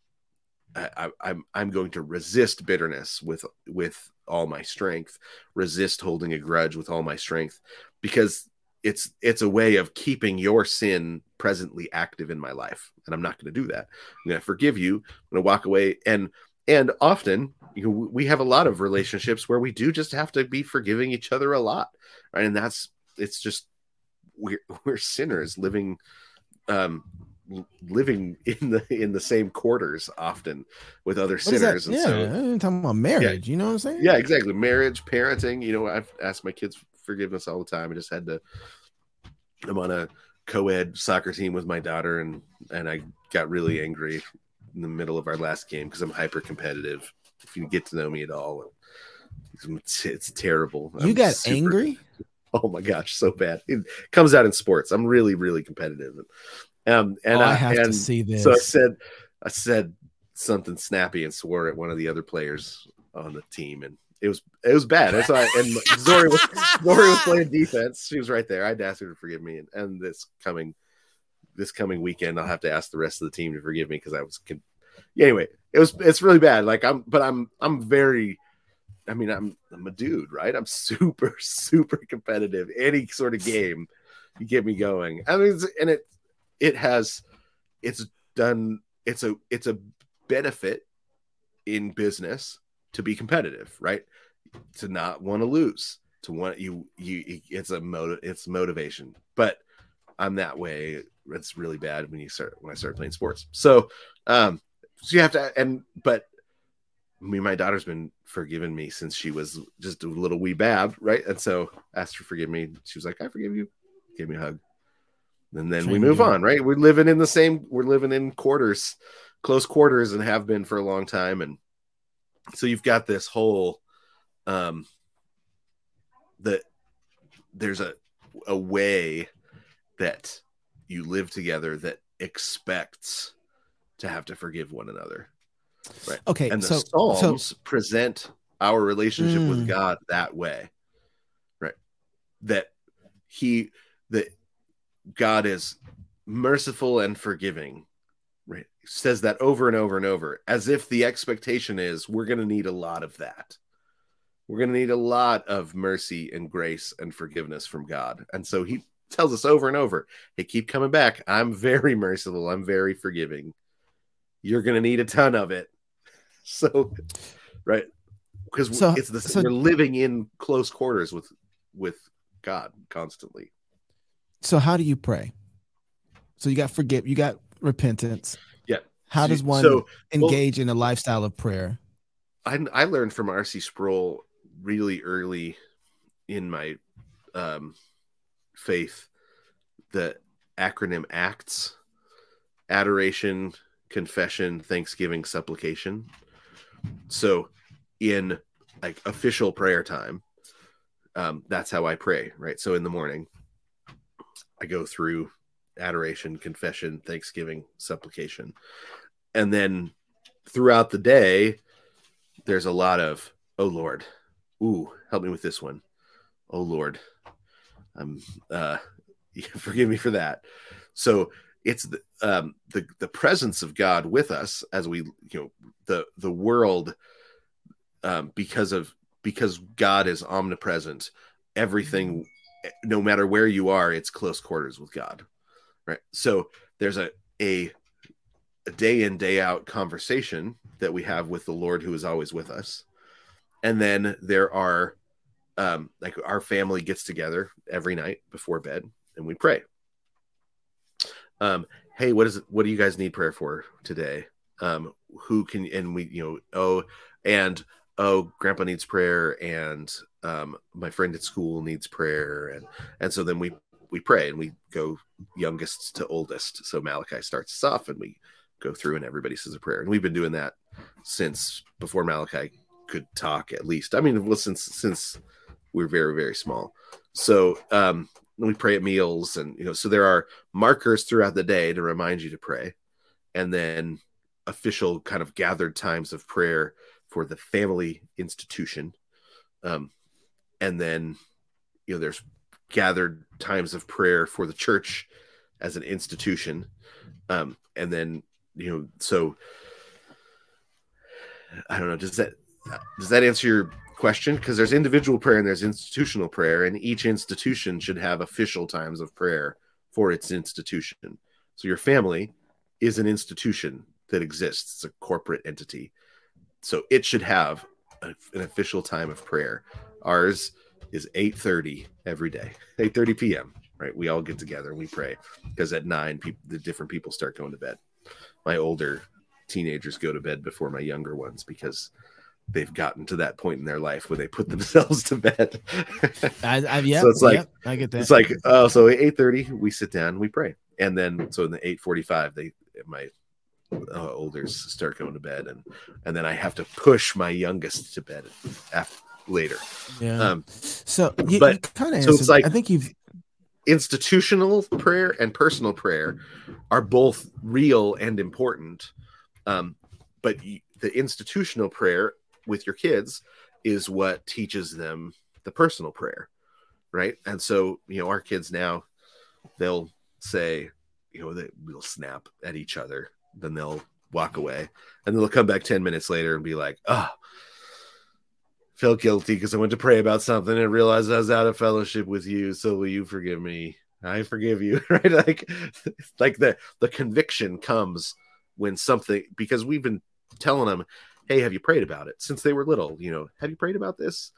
I, I'm I'm going to resist bitterness with with all my strength, resist holding a grudge with all my strength, because it's it's a way of keeping your sin presently active in my life and i'm not going to do that. I'm going to forgive you i'm going to walk away and and often you know, we have a lot of relationships where we do just have to be forgiving each other a lot right? And that's it's just we're we're sinners living um living in the in the same quarters often with other what sinners. yeah, so, I'm talking about marriage. Yeah, you know what I'm saying? Yeah, exactly. Marriage, parenting. You know, I've asked my kids forgiveness all the time. I just had to. I'm on a co-ed soccer team with my daughter, and and I got really angry in the middle of our last game because I'm hyper competitive. If you get to know me at all, it's, it's terrible. You I'm got super, angry? Oh my gosh, so bad. It comes out in sports. I'm really, really competitive. Um, and oh, I, I have and to see this. So I said, I said something snappy and swore at one of the other players on the team, and it was it was bad. That's why. And Zori was Zori was playing defense. She was right there. I'd ask her to forgive me, and, and this coming this coming weekend, I'll have to ask the rest of the team to forgive me because I was. Con- yeah, anyway, it was it's really bad. Like I'm, but I'm I'm very. I mean, I'm I'm a dude, right? I'm super super competitive. Any sort of game, you get me going. I mean, and it it has it's done. It's a it's a benefit in business to be competitive, right? To not want to lose, to want you you it's a motive it's motivation. But I'm that way. It's really bad when you start when I start playing sports. So um so you have to and but me my daughter's been forgiving me since she was just a little wee bab, right? And so asked her forgive me. She was like, I forgive you. Gave me a hug. And then we move on, right? We're living in the same, we're living in quarters, close quarters, and have been for a long time. And so you've got this whole um that there's a a way that you live together that expects to have to forgive one another right okay and the so, psalms so, present our relationship mm. with god that way right that he that god is merciful and forgiving right? Says that over and over and over as if the expectation is we're going to need a lot of that. We're going to need a lot of mercy and grace and forgiveness from god. And so he tells us over and over hey keep coming back. I'm very merciful. I'm very forgiving. You're going to need a ton of it. So right? Because so, it's the so, we're living in close quarters with with god constantly so how do you pray so you got forgive you got repentance Yeah. how does one so, engage well, in a lifestyle of prayer? I, I learned from R.C. Sproul really early in my um, faith, the acronym ACTS adoration, confession, thanksgiving, supplication. So, in like official prayer time, um, that's how I pray, right? So, in the morning, I go through adoration, confession, thanksgiving, supplication. And then throughout the day, there's a lot of, oh Lord, ooh, help me with this one. Oh Lord, I'm uh forgive me for that. So it's the um the the presence of God with us as we you know the the world um because of because God is omnipresent, everything no matter where you are, it's close quarters with God. Right. So there's a a a day in day out conversation that we have with the lord who is always with us and then there are um like our family gets together every night before bed and we pray um hey what is what do you guys need prayer for today um who can and we you know oh and oh grandpa needs prayer and um my friend at school needs prayer and and so then we we pray and we go youngest to oldest so malachi starts us off and we go through and everybody says a prayer. And we've been doing that since before Malachi could talk, at least. I mean, well, since since we are very very small. So um, we pray at meals, and you know, so there are markers throughout the day to remind you to pray, and then official kind of gathered times of prayer for the family institution, um, and then you know, there's gathered times of prayer for the church as an institution. Um, and then you know so i don't know does that does that answer your question? Because there's individual prayer and there's institutional prayer and each institution should have official times of prayer for its institution. So your family is an institution that exists. It's a corporate entity. So it should have a, an official time of prayer ours is 8.30 every day 8.30 p.m right we all get together and we pray because at 9 people the different people start going to bed my older teenagers go to bed before my younger ones because they've gotten to that point in their life where they put themselves to bed. I, I yeah, so it's like yep, I get that. It's like oh, so eight thirty we sit down, we pray, and then so in the eight forty five they my uh, olders start going to bed, and and then I have to push my youngest to bed after later. Yeah. Um, so you, but kind of so it's like I think you've institutional prayer and personal prayer are both real and important um, but the institutional prayer with your kids is what teaches them the personal prayer right and so you know our kids now they'll say you know they will snap at each other then they'll walk away and then they'll come back 10 minutes later and be like oh felt guilty because I went to pray about something and realized I was out of fellowship with you. So will you forgive me? I forgive you, right? Like, like the the conviction comes when something because we've been telling them, "Hey, have you prayed about it?" Since they were little, you know, have you prayed about this?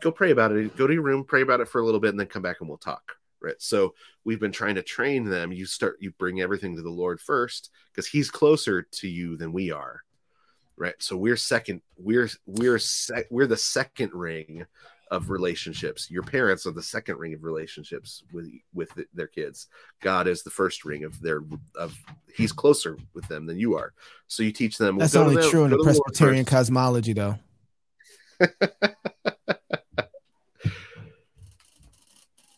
Go pray about it. Go to your room, pray about it for a little bit, and then come back and we'll talk. Right. So we've been trying to train them. You start, you bring everything to the Lord first because He's closer to you than we are right? So we're second we're we're sec, we're the second ring of relationships. Your parents are the second ring of relationships with with their kids. God is the first ring of their of he's closer with them than you are. So you teach them that's only them, true in the presbyterian cosmology though.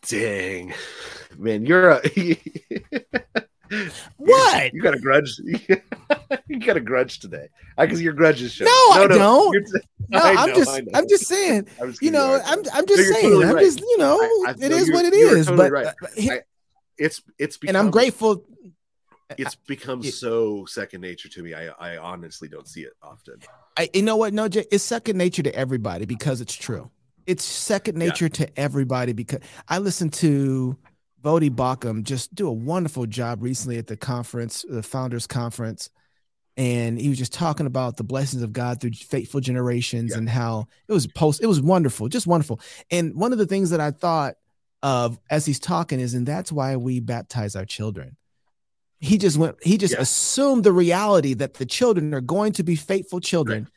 Dang. Man you're a what? You got a grudge? you got a grudge today? Because your grudge is showing. No, no, I no, don't. no, I am just, I'm just saying. You know, I'm, I'm just no, saying. Totally I'm right. just, you know, I, I, it is what it is. Totally but right. Uh, I, it's, it's, become, and I'm grateful. It's uh, become it, so second nature to me. I, I honestly don't see it often. I, you know what? No, Jay, it's second nature to everybody because it's true. It's second nature yeah. to everybody because I listen to Voddie Baucham just do a wonderful job recently at the conference, the founders conference. And he was just talking about the blessings of God through faithful generations yeah. and how it was post, it was wonderful, just wonderful. And one of the things that I thought of as he's talking is, and that's why we baptize our children. He just went, he just yeah. assumed the reality that the children are going to be faithful children. Right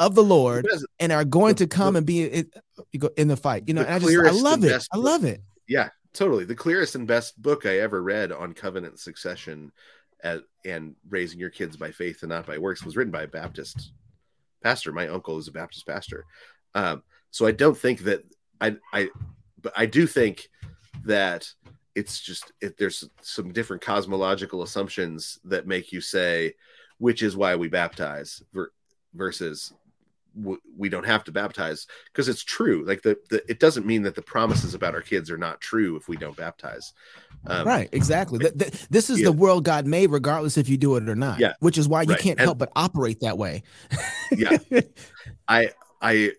of the Lord and are going to come and be in, in the fight. You know, and I just I love it. I love it. Yeah, totally. The clearest and best book I ever read on covenant succession at, and raising your kids by faith and not by works was written by a Baptist pastor. My uncle is a Baptist pastor. Um, so I don't think that I, I, but I do think that it's just it, there's some different cosmological assumptions that make you say which is why we baptize ver- versus w- we don't have to baptize because it's true like the, the it doesn't mean that the promises about our kids are not true if we don't baptize um, right, exactly. Th- th- this is yeah. the world God made, regardless if you do it or not. Yeah. which is why you Right. can't And- help but operate that way. Yeah. i i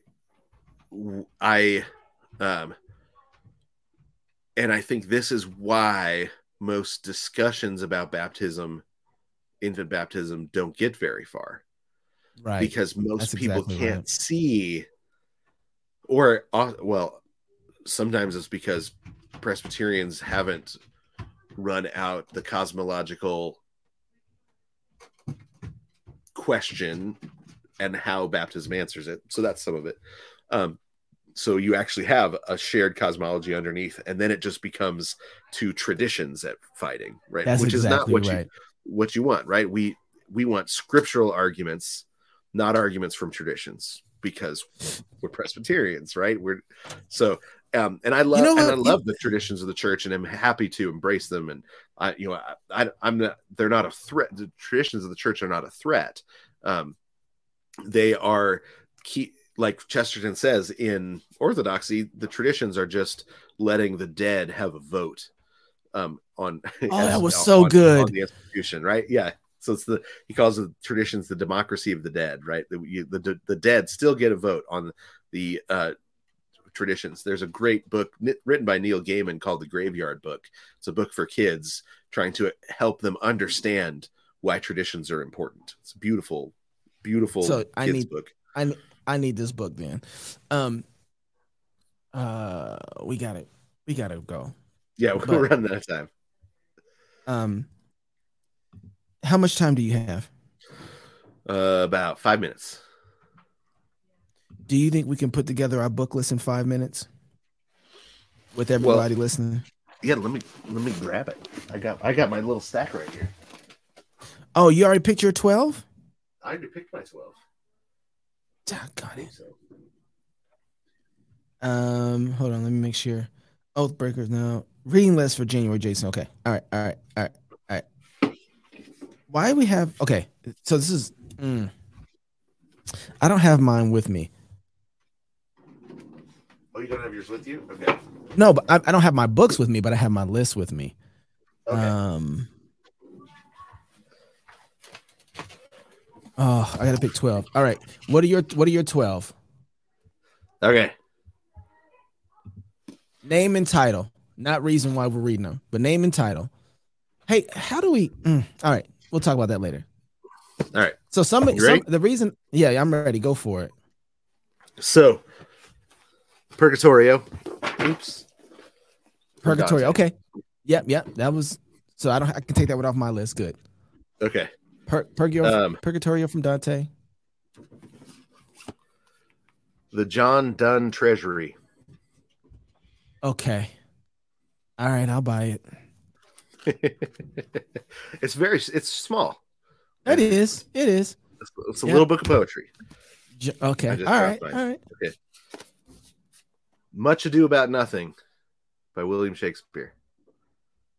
i um and i think this is why most discussions about baptism infant baptism don't get very far right. because most That's people exactly can't right. see or uh, well sometimes it's because presbyterians haven't run out the cosmological question and how baptism answers it so that's some of it um so you actually have a shared cosmology underneath and then it just becomes two traditions at fighting right That's which exactly is not what right. you what you want, right? We we want scriptural arguments, not arguments from traditions, because we're Presbyterians, right? We're so um and I love know and? I love the traditions of the church and I'm happy to embrace them. And I you know I, I I'm not they're not a threat. The traditions of the church are not a threat. Um they are key like Chesterton says in Orthodoxy, the traditions are just letting the dead have a vote um on Oh, that was so good. on the institution right yeah so it's the he calls the traditions the democracy of the dead right the, you, the the dead still get a vote on the uh traditions there's a great book written by neil gaiman called the graveyard book it's a book for kids trying to help them understand why traditions are important it's a beautiful beautiful So, I need- book I I need this book then. Um. Uh, we got it. We gotta go. yeah we're but- running out of time Um. How much time do you have? uh about five minutes Do you think we can put together our book list in five minutes? With everybody listening. yeah let me let me grab it i got i got my little stack right here Oh, you already picked your twelve? i already picked my 12 Got it. so Um, hold on, let me make sure. Oathbreakers, now. Reading list for January, Jason. Okay. All right, all right, all right. Why we have okay? So this is mm. I don't have mine with me. Oh, you don't have yours with you? Okay. No, but I, I don't have my books with me, but I have my list with me. Okay. Um Oh, I gotta pick 12. All right. What are your what are your 12? okay. Name and title. Not reason why we're reading them, but name and title. Hey, how do we mm, all right, we'll talk about that later. All right. So somebody some, the reason yeah, I'm ready. Go for it. So, Purgatorio. Oops. Purgatorio. Okay. Yep, yep. That was so I don't I can take that one off my list. Good. Okay. Pur- Purgatorio, Um, Purgatorio from Dante. the John Donne Treasury. Okay. All right, I'll buy it. it's very. It's small. It is. It is. It's, it's a Yeah. little book of poetry. J- Okay. All right. dropped All mine. right. Much Ado About Nothing by William Shakespeare.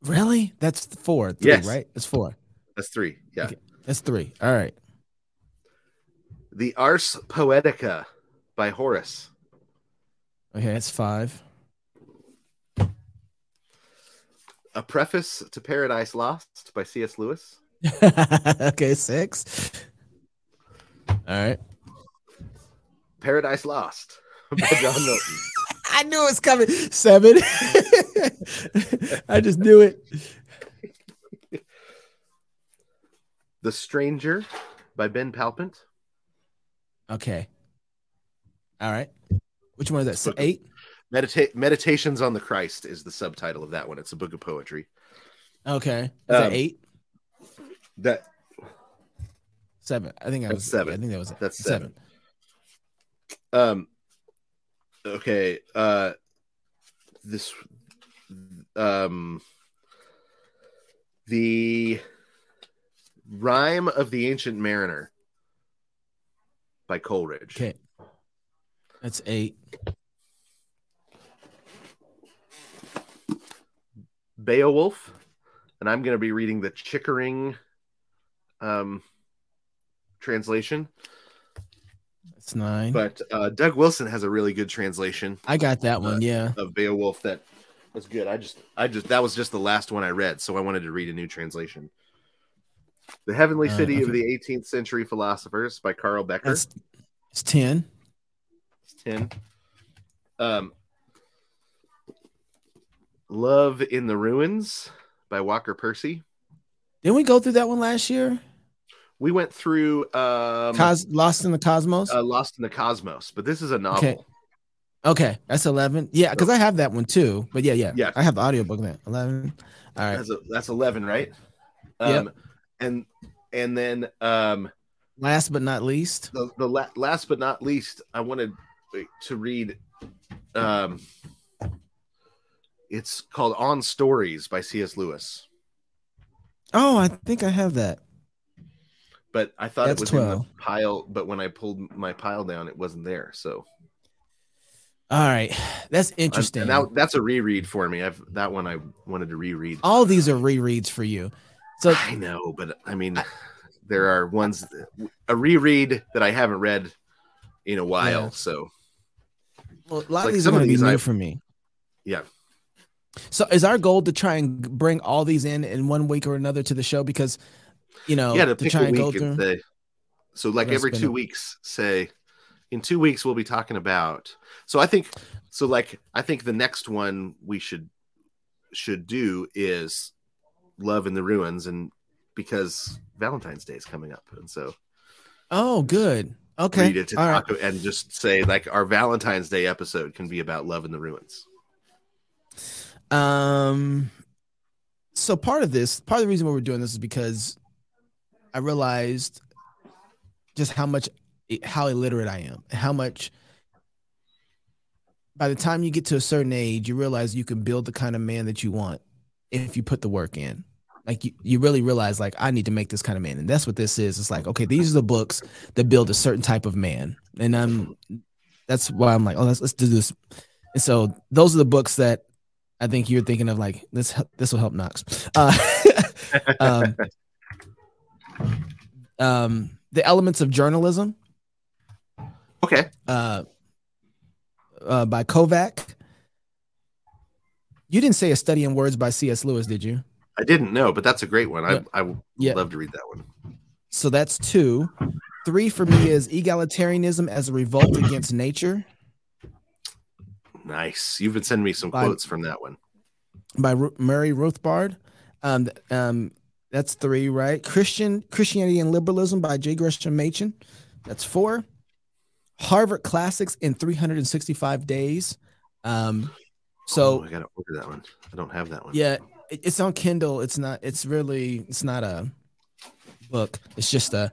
Really? That's four. Three, Yes. right? That's four. That's three. Yeah. Okay. That's three. All right. The Ars Poetica by Horace. Okay, that's five. A Preface to Paradise Lost by C.S. Lewis. okay, six. All right. Paradise Lost by John Milton. I knew it was coming. Seven. I just knew it. the Stranger by Ben Palpant. Okay. All right. Which one is that? So eight? Medita- Meditations on the Christ is the subtitle of that one. It's a book of poetry. Okay. Is that Um, eight? That Seven. I think I was seven. I think that was That's seven. seven. Um. Okay. Uh. This. Um. The rhyme of the Ancient Mariner by Coleridge. Okay. That's eight. Beowulf, and I'm going to be reading the Chickering um, translation. That's nine. But uh, Doug Wilson has a really good translation I got that one. Uh, Yeah. of Beowulf that was good. I just, I just, that was just the last one I read, so I wanted to read a new translation. The Heavenly Uh, City of the 18th Century Philosophers by Carl Becker. That's it's ten. It's 10. Um, Love in the Ruins by Walker Percy. Didn't we go through that one last year? We went through um, Cos- Lost in the Cosmos. uh, Lost in the Cosmos, but this is a novel. Okay. Okay, that's eleven. Yeah, because I have that one too. But yeah, yeah, Yeah. I have the audiobook there. Eleven. All right. That's, a, that's 11, right? Yep. Um, and and then um, Last but not least. the, the la- last but not least, I wanted to read. Um, it's called On Stories by C.S. Lewis, Oh, I think I have that. but I thought That's it was in the pile. But when I pulled my pile down, it wasn't there. So All right, that's interesting. That, that's a reread for me. I've that one I wanted to reread. All these are rereads for you. So I know, but I mean, there are ones a reread that I haven't read in a while. Yeah. So well, a lot like of these are going to be new I- for me. yeah, So is our goal to try and bring all these in in one week or another to the show because you know yeah. To to try and go week and through. say, so like every two it. weeks, say in two weeks we'll be talking about. So I think so. Like I think the next one we should should do is love in the ruins, and because Valentine's Day is coming up, and so Oh, good. Okay. read it to All right. and just say like our Valentine's Day episode can be about love in the ruins. Um, so part of this, part of the reason why we're doing this is because I realized just how much, how illiterate I am, how much. By the time you get to a certain age, you realize you can build the kind of man that you want if you put the work in. Like you, you really realize, like I need to make this kind of man, and that's what this is. It's like, okay, these are the books that build a certain type of man, and I'm. That's why I'm like, oh, let's let's do this. And so those are the books that I think you're thinking of like this this will help Knox. Uh, um, um, the elements of journalism Okay. uh, uh, by Kovach. You didn't say a study in words by C.S. Lewis, did you? I didn't know, but that's a great one. Yeah. I, I would Yeah. love to read that one. So that's two. Three for me is egalitarianism as a revolt against nature Nice. You've been sending me some By- quotes from that one. by Ru- Murray Rothbard. Um, um, that's three, right? Christian Christianity and Liberalism by J. Gresham Machen. That's four. Harvard Classics in 365 Days. Um, so oh, I gotta order that one. I don't have that one. yeah, it, it's on Kindle. It's not. It's really. It's not a book. It's just a.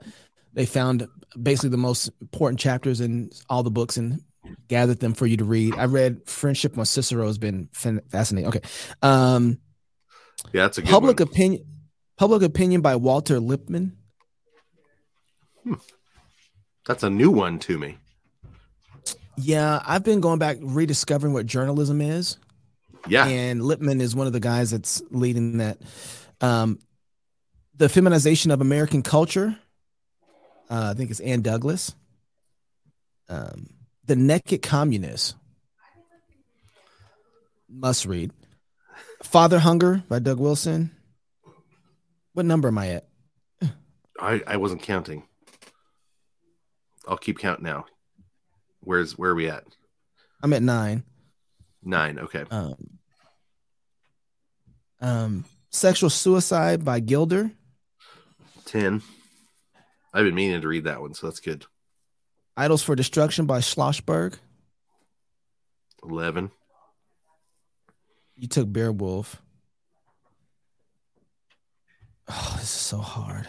They found basically the most important chapters in all the books and gathered them for you to read. I read Friendship on Cicero has been fascinating. Okay, um, Yeah, that's a good public one. opinion. Public opinion by Walter Lippmann. That's a new one to me. Yeah, I've been going back rediscovering what journalism is. Yeah. and Lippmann is one of the guys that's leading that. Um, the feminization of American culture. Uh, I think it's Ann Douglas. Um, the Naked Communist. Must read. Father Hunger by Doug Wilson. What number am I at? I, I wasn't counting. I'll keep count now. Where's where are we at? I'm at nine. Nine. Okay. Um, um, Sexual Suicide by Gilder. Ten. I've been meaning to read that one, so that's good. Idols for Destruction by Schlossberg. Eleven. You took Beowulf. Oh, this is so hard.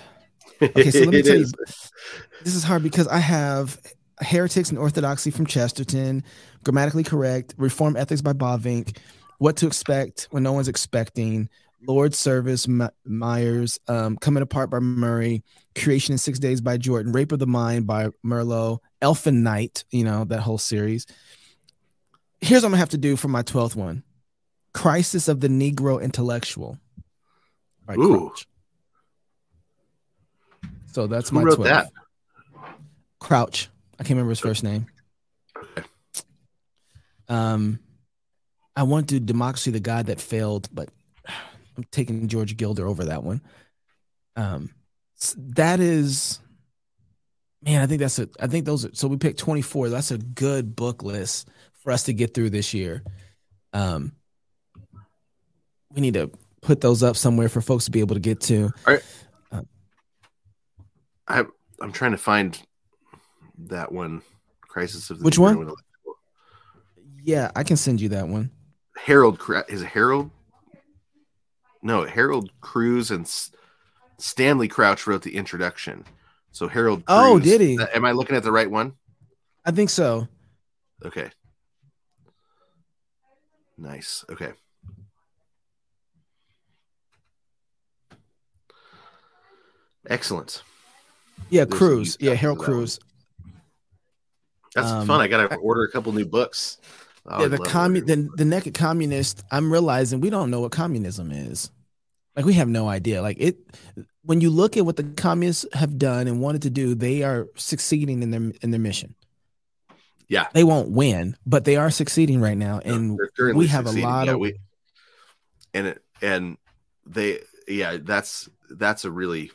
Okay, so let me tell you, this is hard because I have Heretics and Orthodoxy from Chesterton, Grammatically Correct, Reform Ethics by Bavinck, What to Expect When No One's Expecting, Lord's Service, Meyers, um, Coming Apart by Murray, Creation in Six Days by Jordan, Rape of the Mind by Meerloo, Elfin Night, you know, that whole series. Here's what I'm gonna have to do for my 12th one Crisis of the Negro Intellectual. Right, Ooh. Crouch. So that's Who my wrote 12th. that? Crouch. I can't remember his first name. Okay. Um, I want to do Democracy, the God That Failed, but I'm taking George Gilder over that one. Um, that is, man, I think that's a, I think those are, so we picked 24. That's a good book list for us to get through this year. Um, we need to put those up somewhere for folks to be able to get to. All right. Uh, I, I'm trying to find that one, Crisis of the Which one? Yeah, I can send you that one. Harold is it Harold? No, Harold Cruse and Stanley Crouch wrote the introduction. So Harold. oh, did he? Am I looking at the right one? I think so. Okay. Nice. Okay. Excellent. Yeah, Cruse. Yeah, Harold Cruse. That's um, fun. I got to order a couple new books. Yeah, the commun the, the naked communist. I'm realizing we don't know what communism is. Like we have no idea. Like it when you look at what the communists have done and wanted to do, they are succeeding in their in their mission. Yeah. They won't win, but they are succeeding right now. And we have succeeding. a lot yeah, of we, and it and they yeah, that's that's a really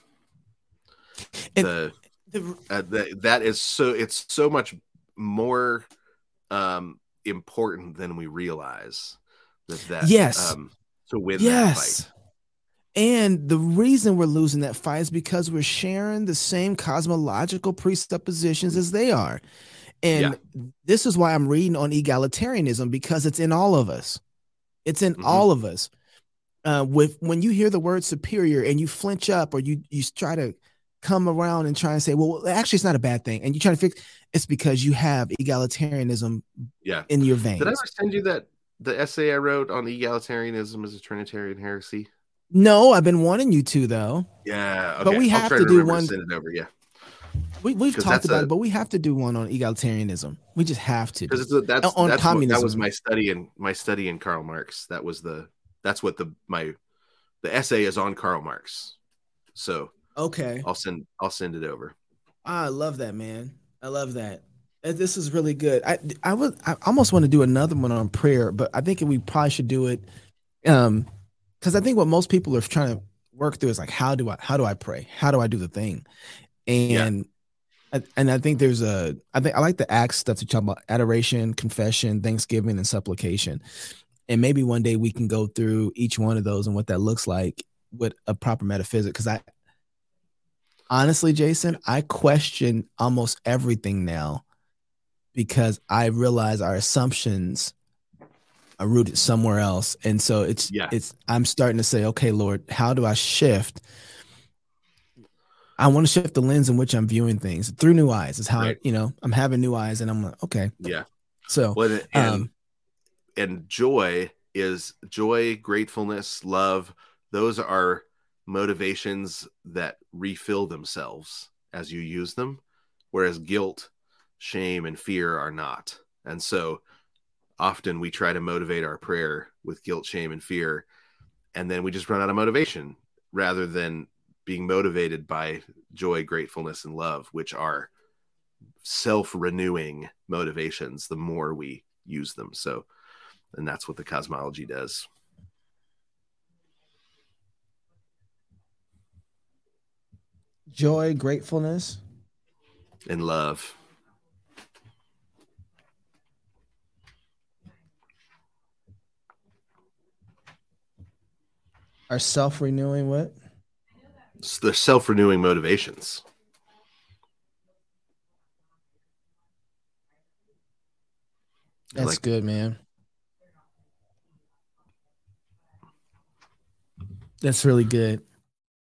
the, the, uh, the that is so it's so much more um important than we realize that that yes um to win yes. that fight. And the reason we're losing that fight is because we're sharing the same cosmological presuppositions as they are. And yeah. this is why I'm reading on egalitarianism because it's in all of us. It's in mm-hmm. all of us. Uh, with when you hear the word superior and you flinch up or you you try to come around and try and say, well, actually, it's not a bad thing, and you try to fix, it's because you have egalitarianism, yeah, in your veins. Did I ever send you that the essay I wrote on egalitarianism as a Trinitarian heresy? No, I've been wanting you to though. Yeah, okay. but we have to, to do one. To send it over, yeah. We, we've talked about a, it, but we have to do one on egalitarianism. We just have to because that's on that's communism. What, that was my study in my study in Karl Marx. That was the that's what the my the essay is on Karl Marx. So Okay. I'll send I'll send it over. I love that, man. I love that. Uh, this is really good. I I would I almost want to do another one on prayer, but I think we probably should do it um because I think what most people are trying to work through is like how do I how do I pray? How do I do the thing? And yeah. and I think there's a I think I like the acts stuff to talk about adoration, confession, thanksgiving, and supplication. And maybe one day we can go through each one of those and what that looks like with a proper metaphysic. Because I honestly, Jason, I question almost everything now because I realize our assumptions are rooted somewhere else. And so it's yeah. it's I'm starting to say, okay, Lord, how do I shift? I want to shift the lens in which I'm viewing things through new eyes. Is how right. you know I'm having new eyes, and I'm like, okay, yeah. So well, and, um, and joy is joy, gratefulness, love. Those are motivations that refill themselves as you use them, whereas guilt, shame, and fear are not. And so often we try to motivate our prayer with guilt, shame, and fear, and then we just run out of motivation rather than being motivated by joy, gratefulness, and love, which are self renewing motivations the more we use them. So, and that's what the cosmology does. Joy, gratefulness, and love. Are self renewing what? It's the self renewing motivations. That's like, good, man. That's really good.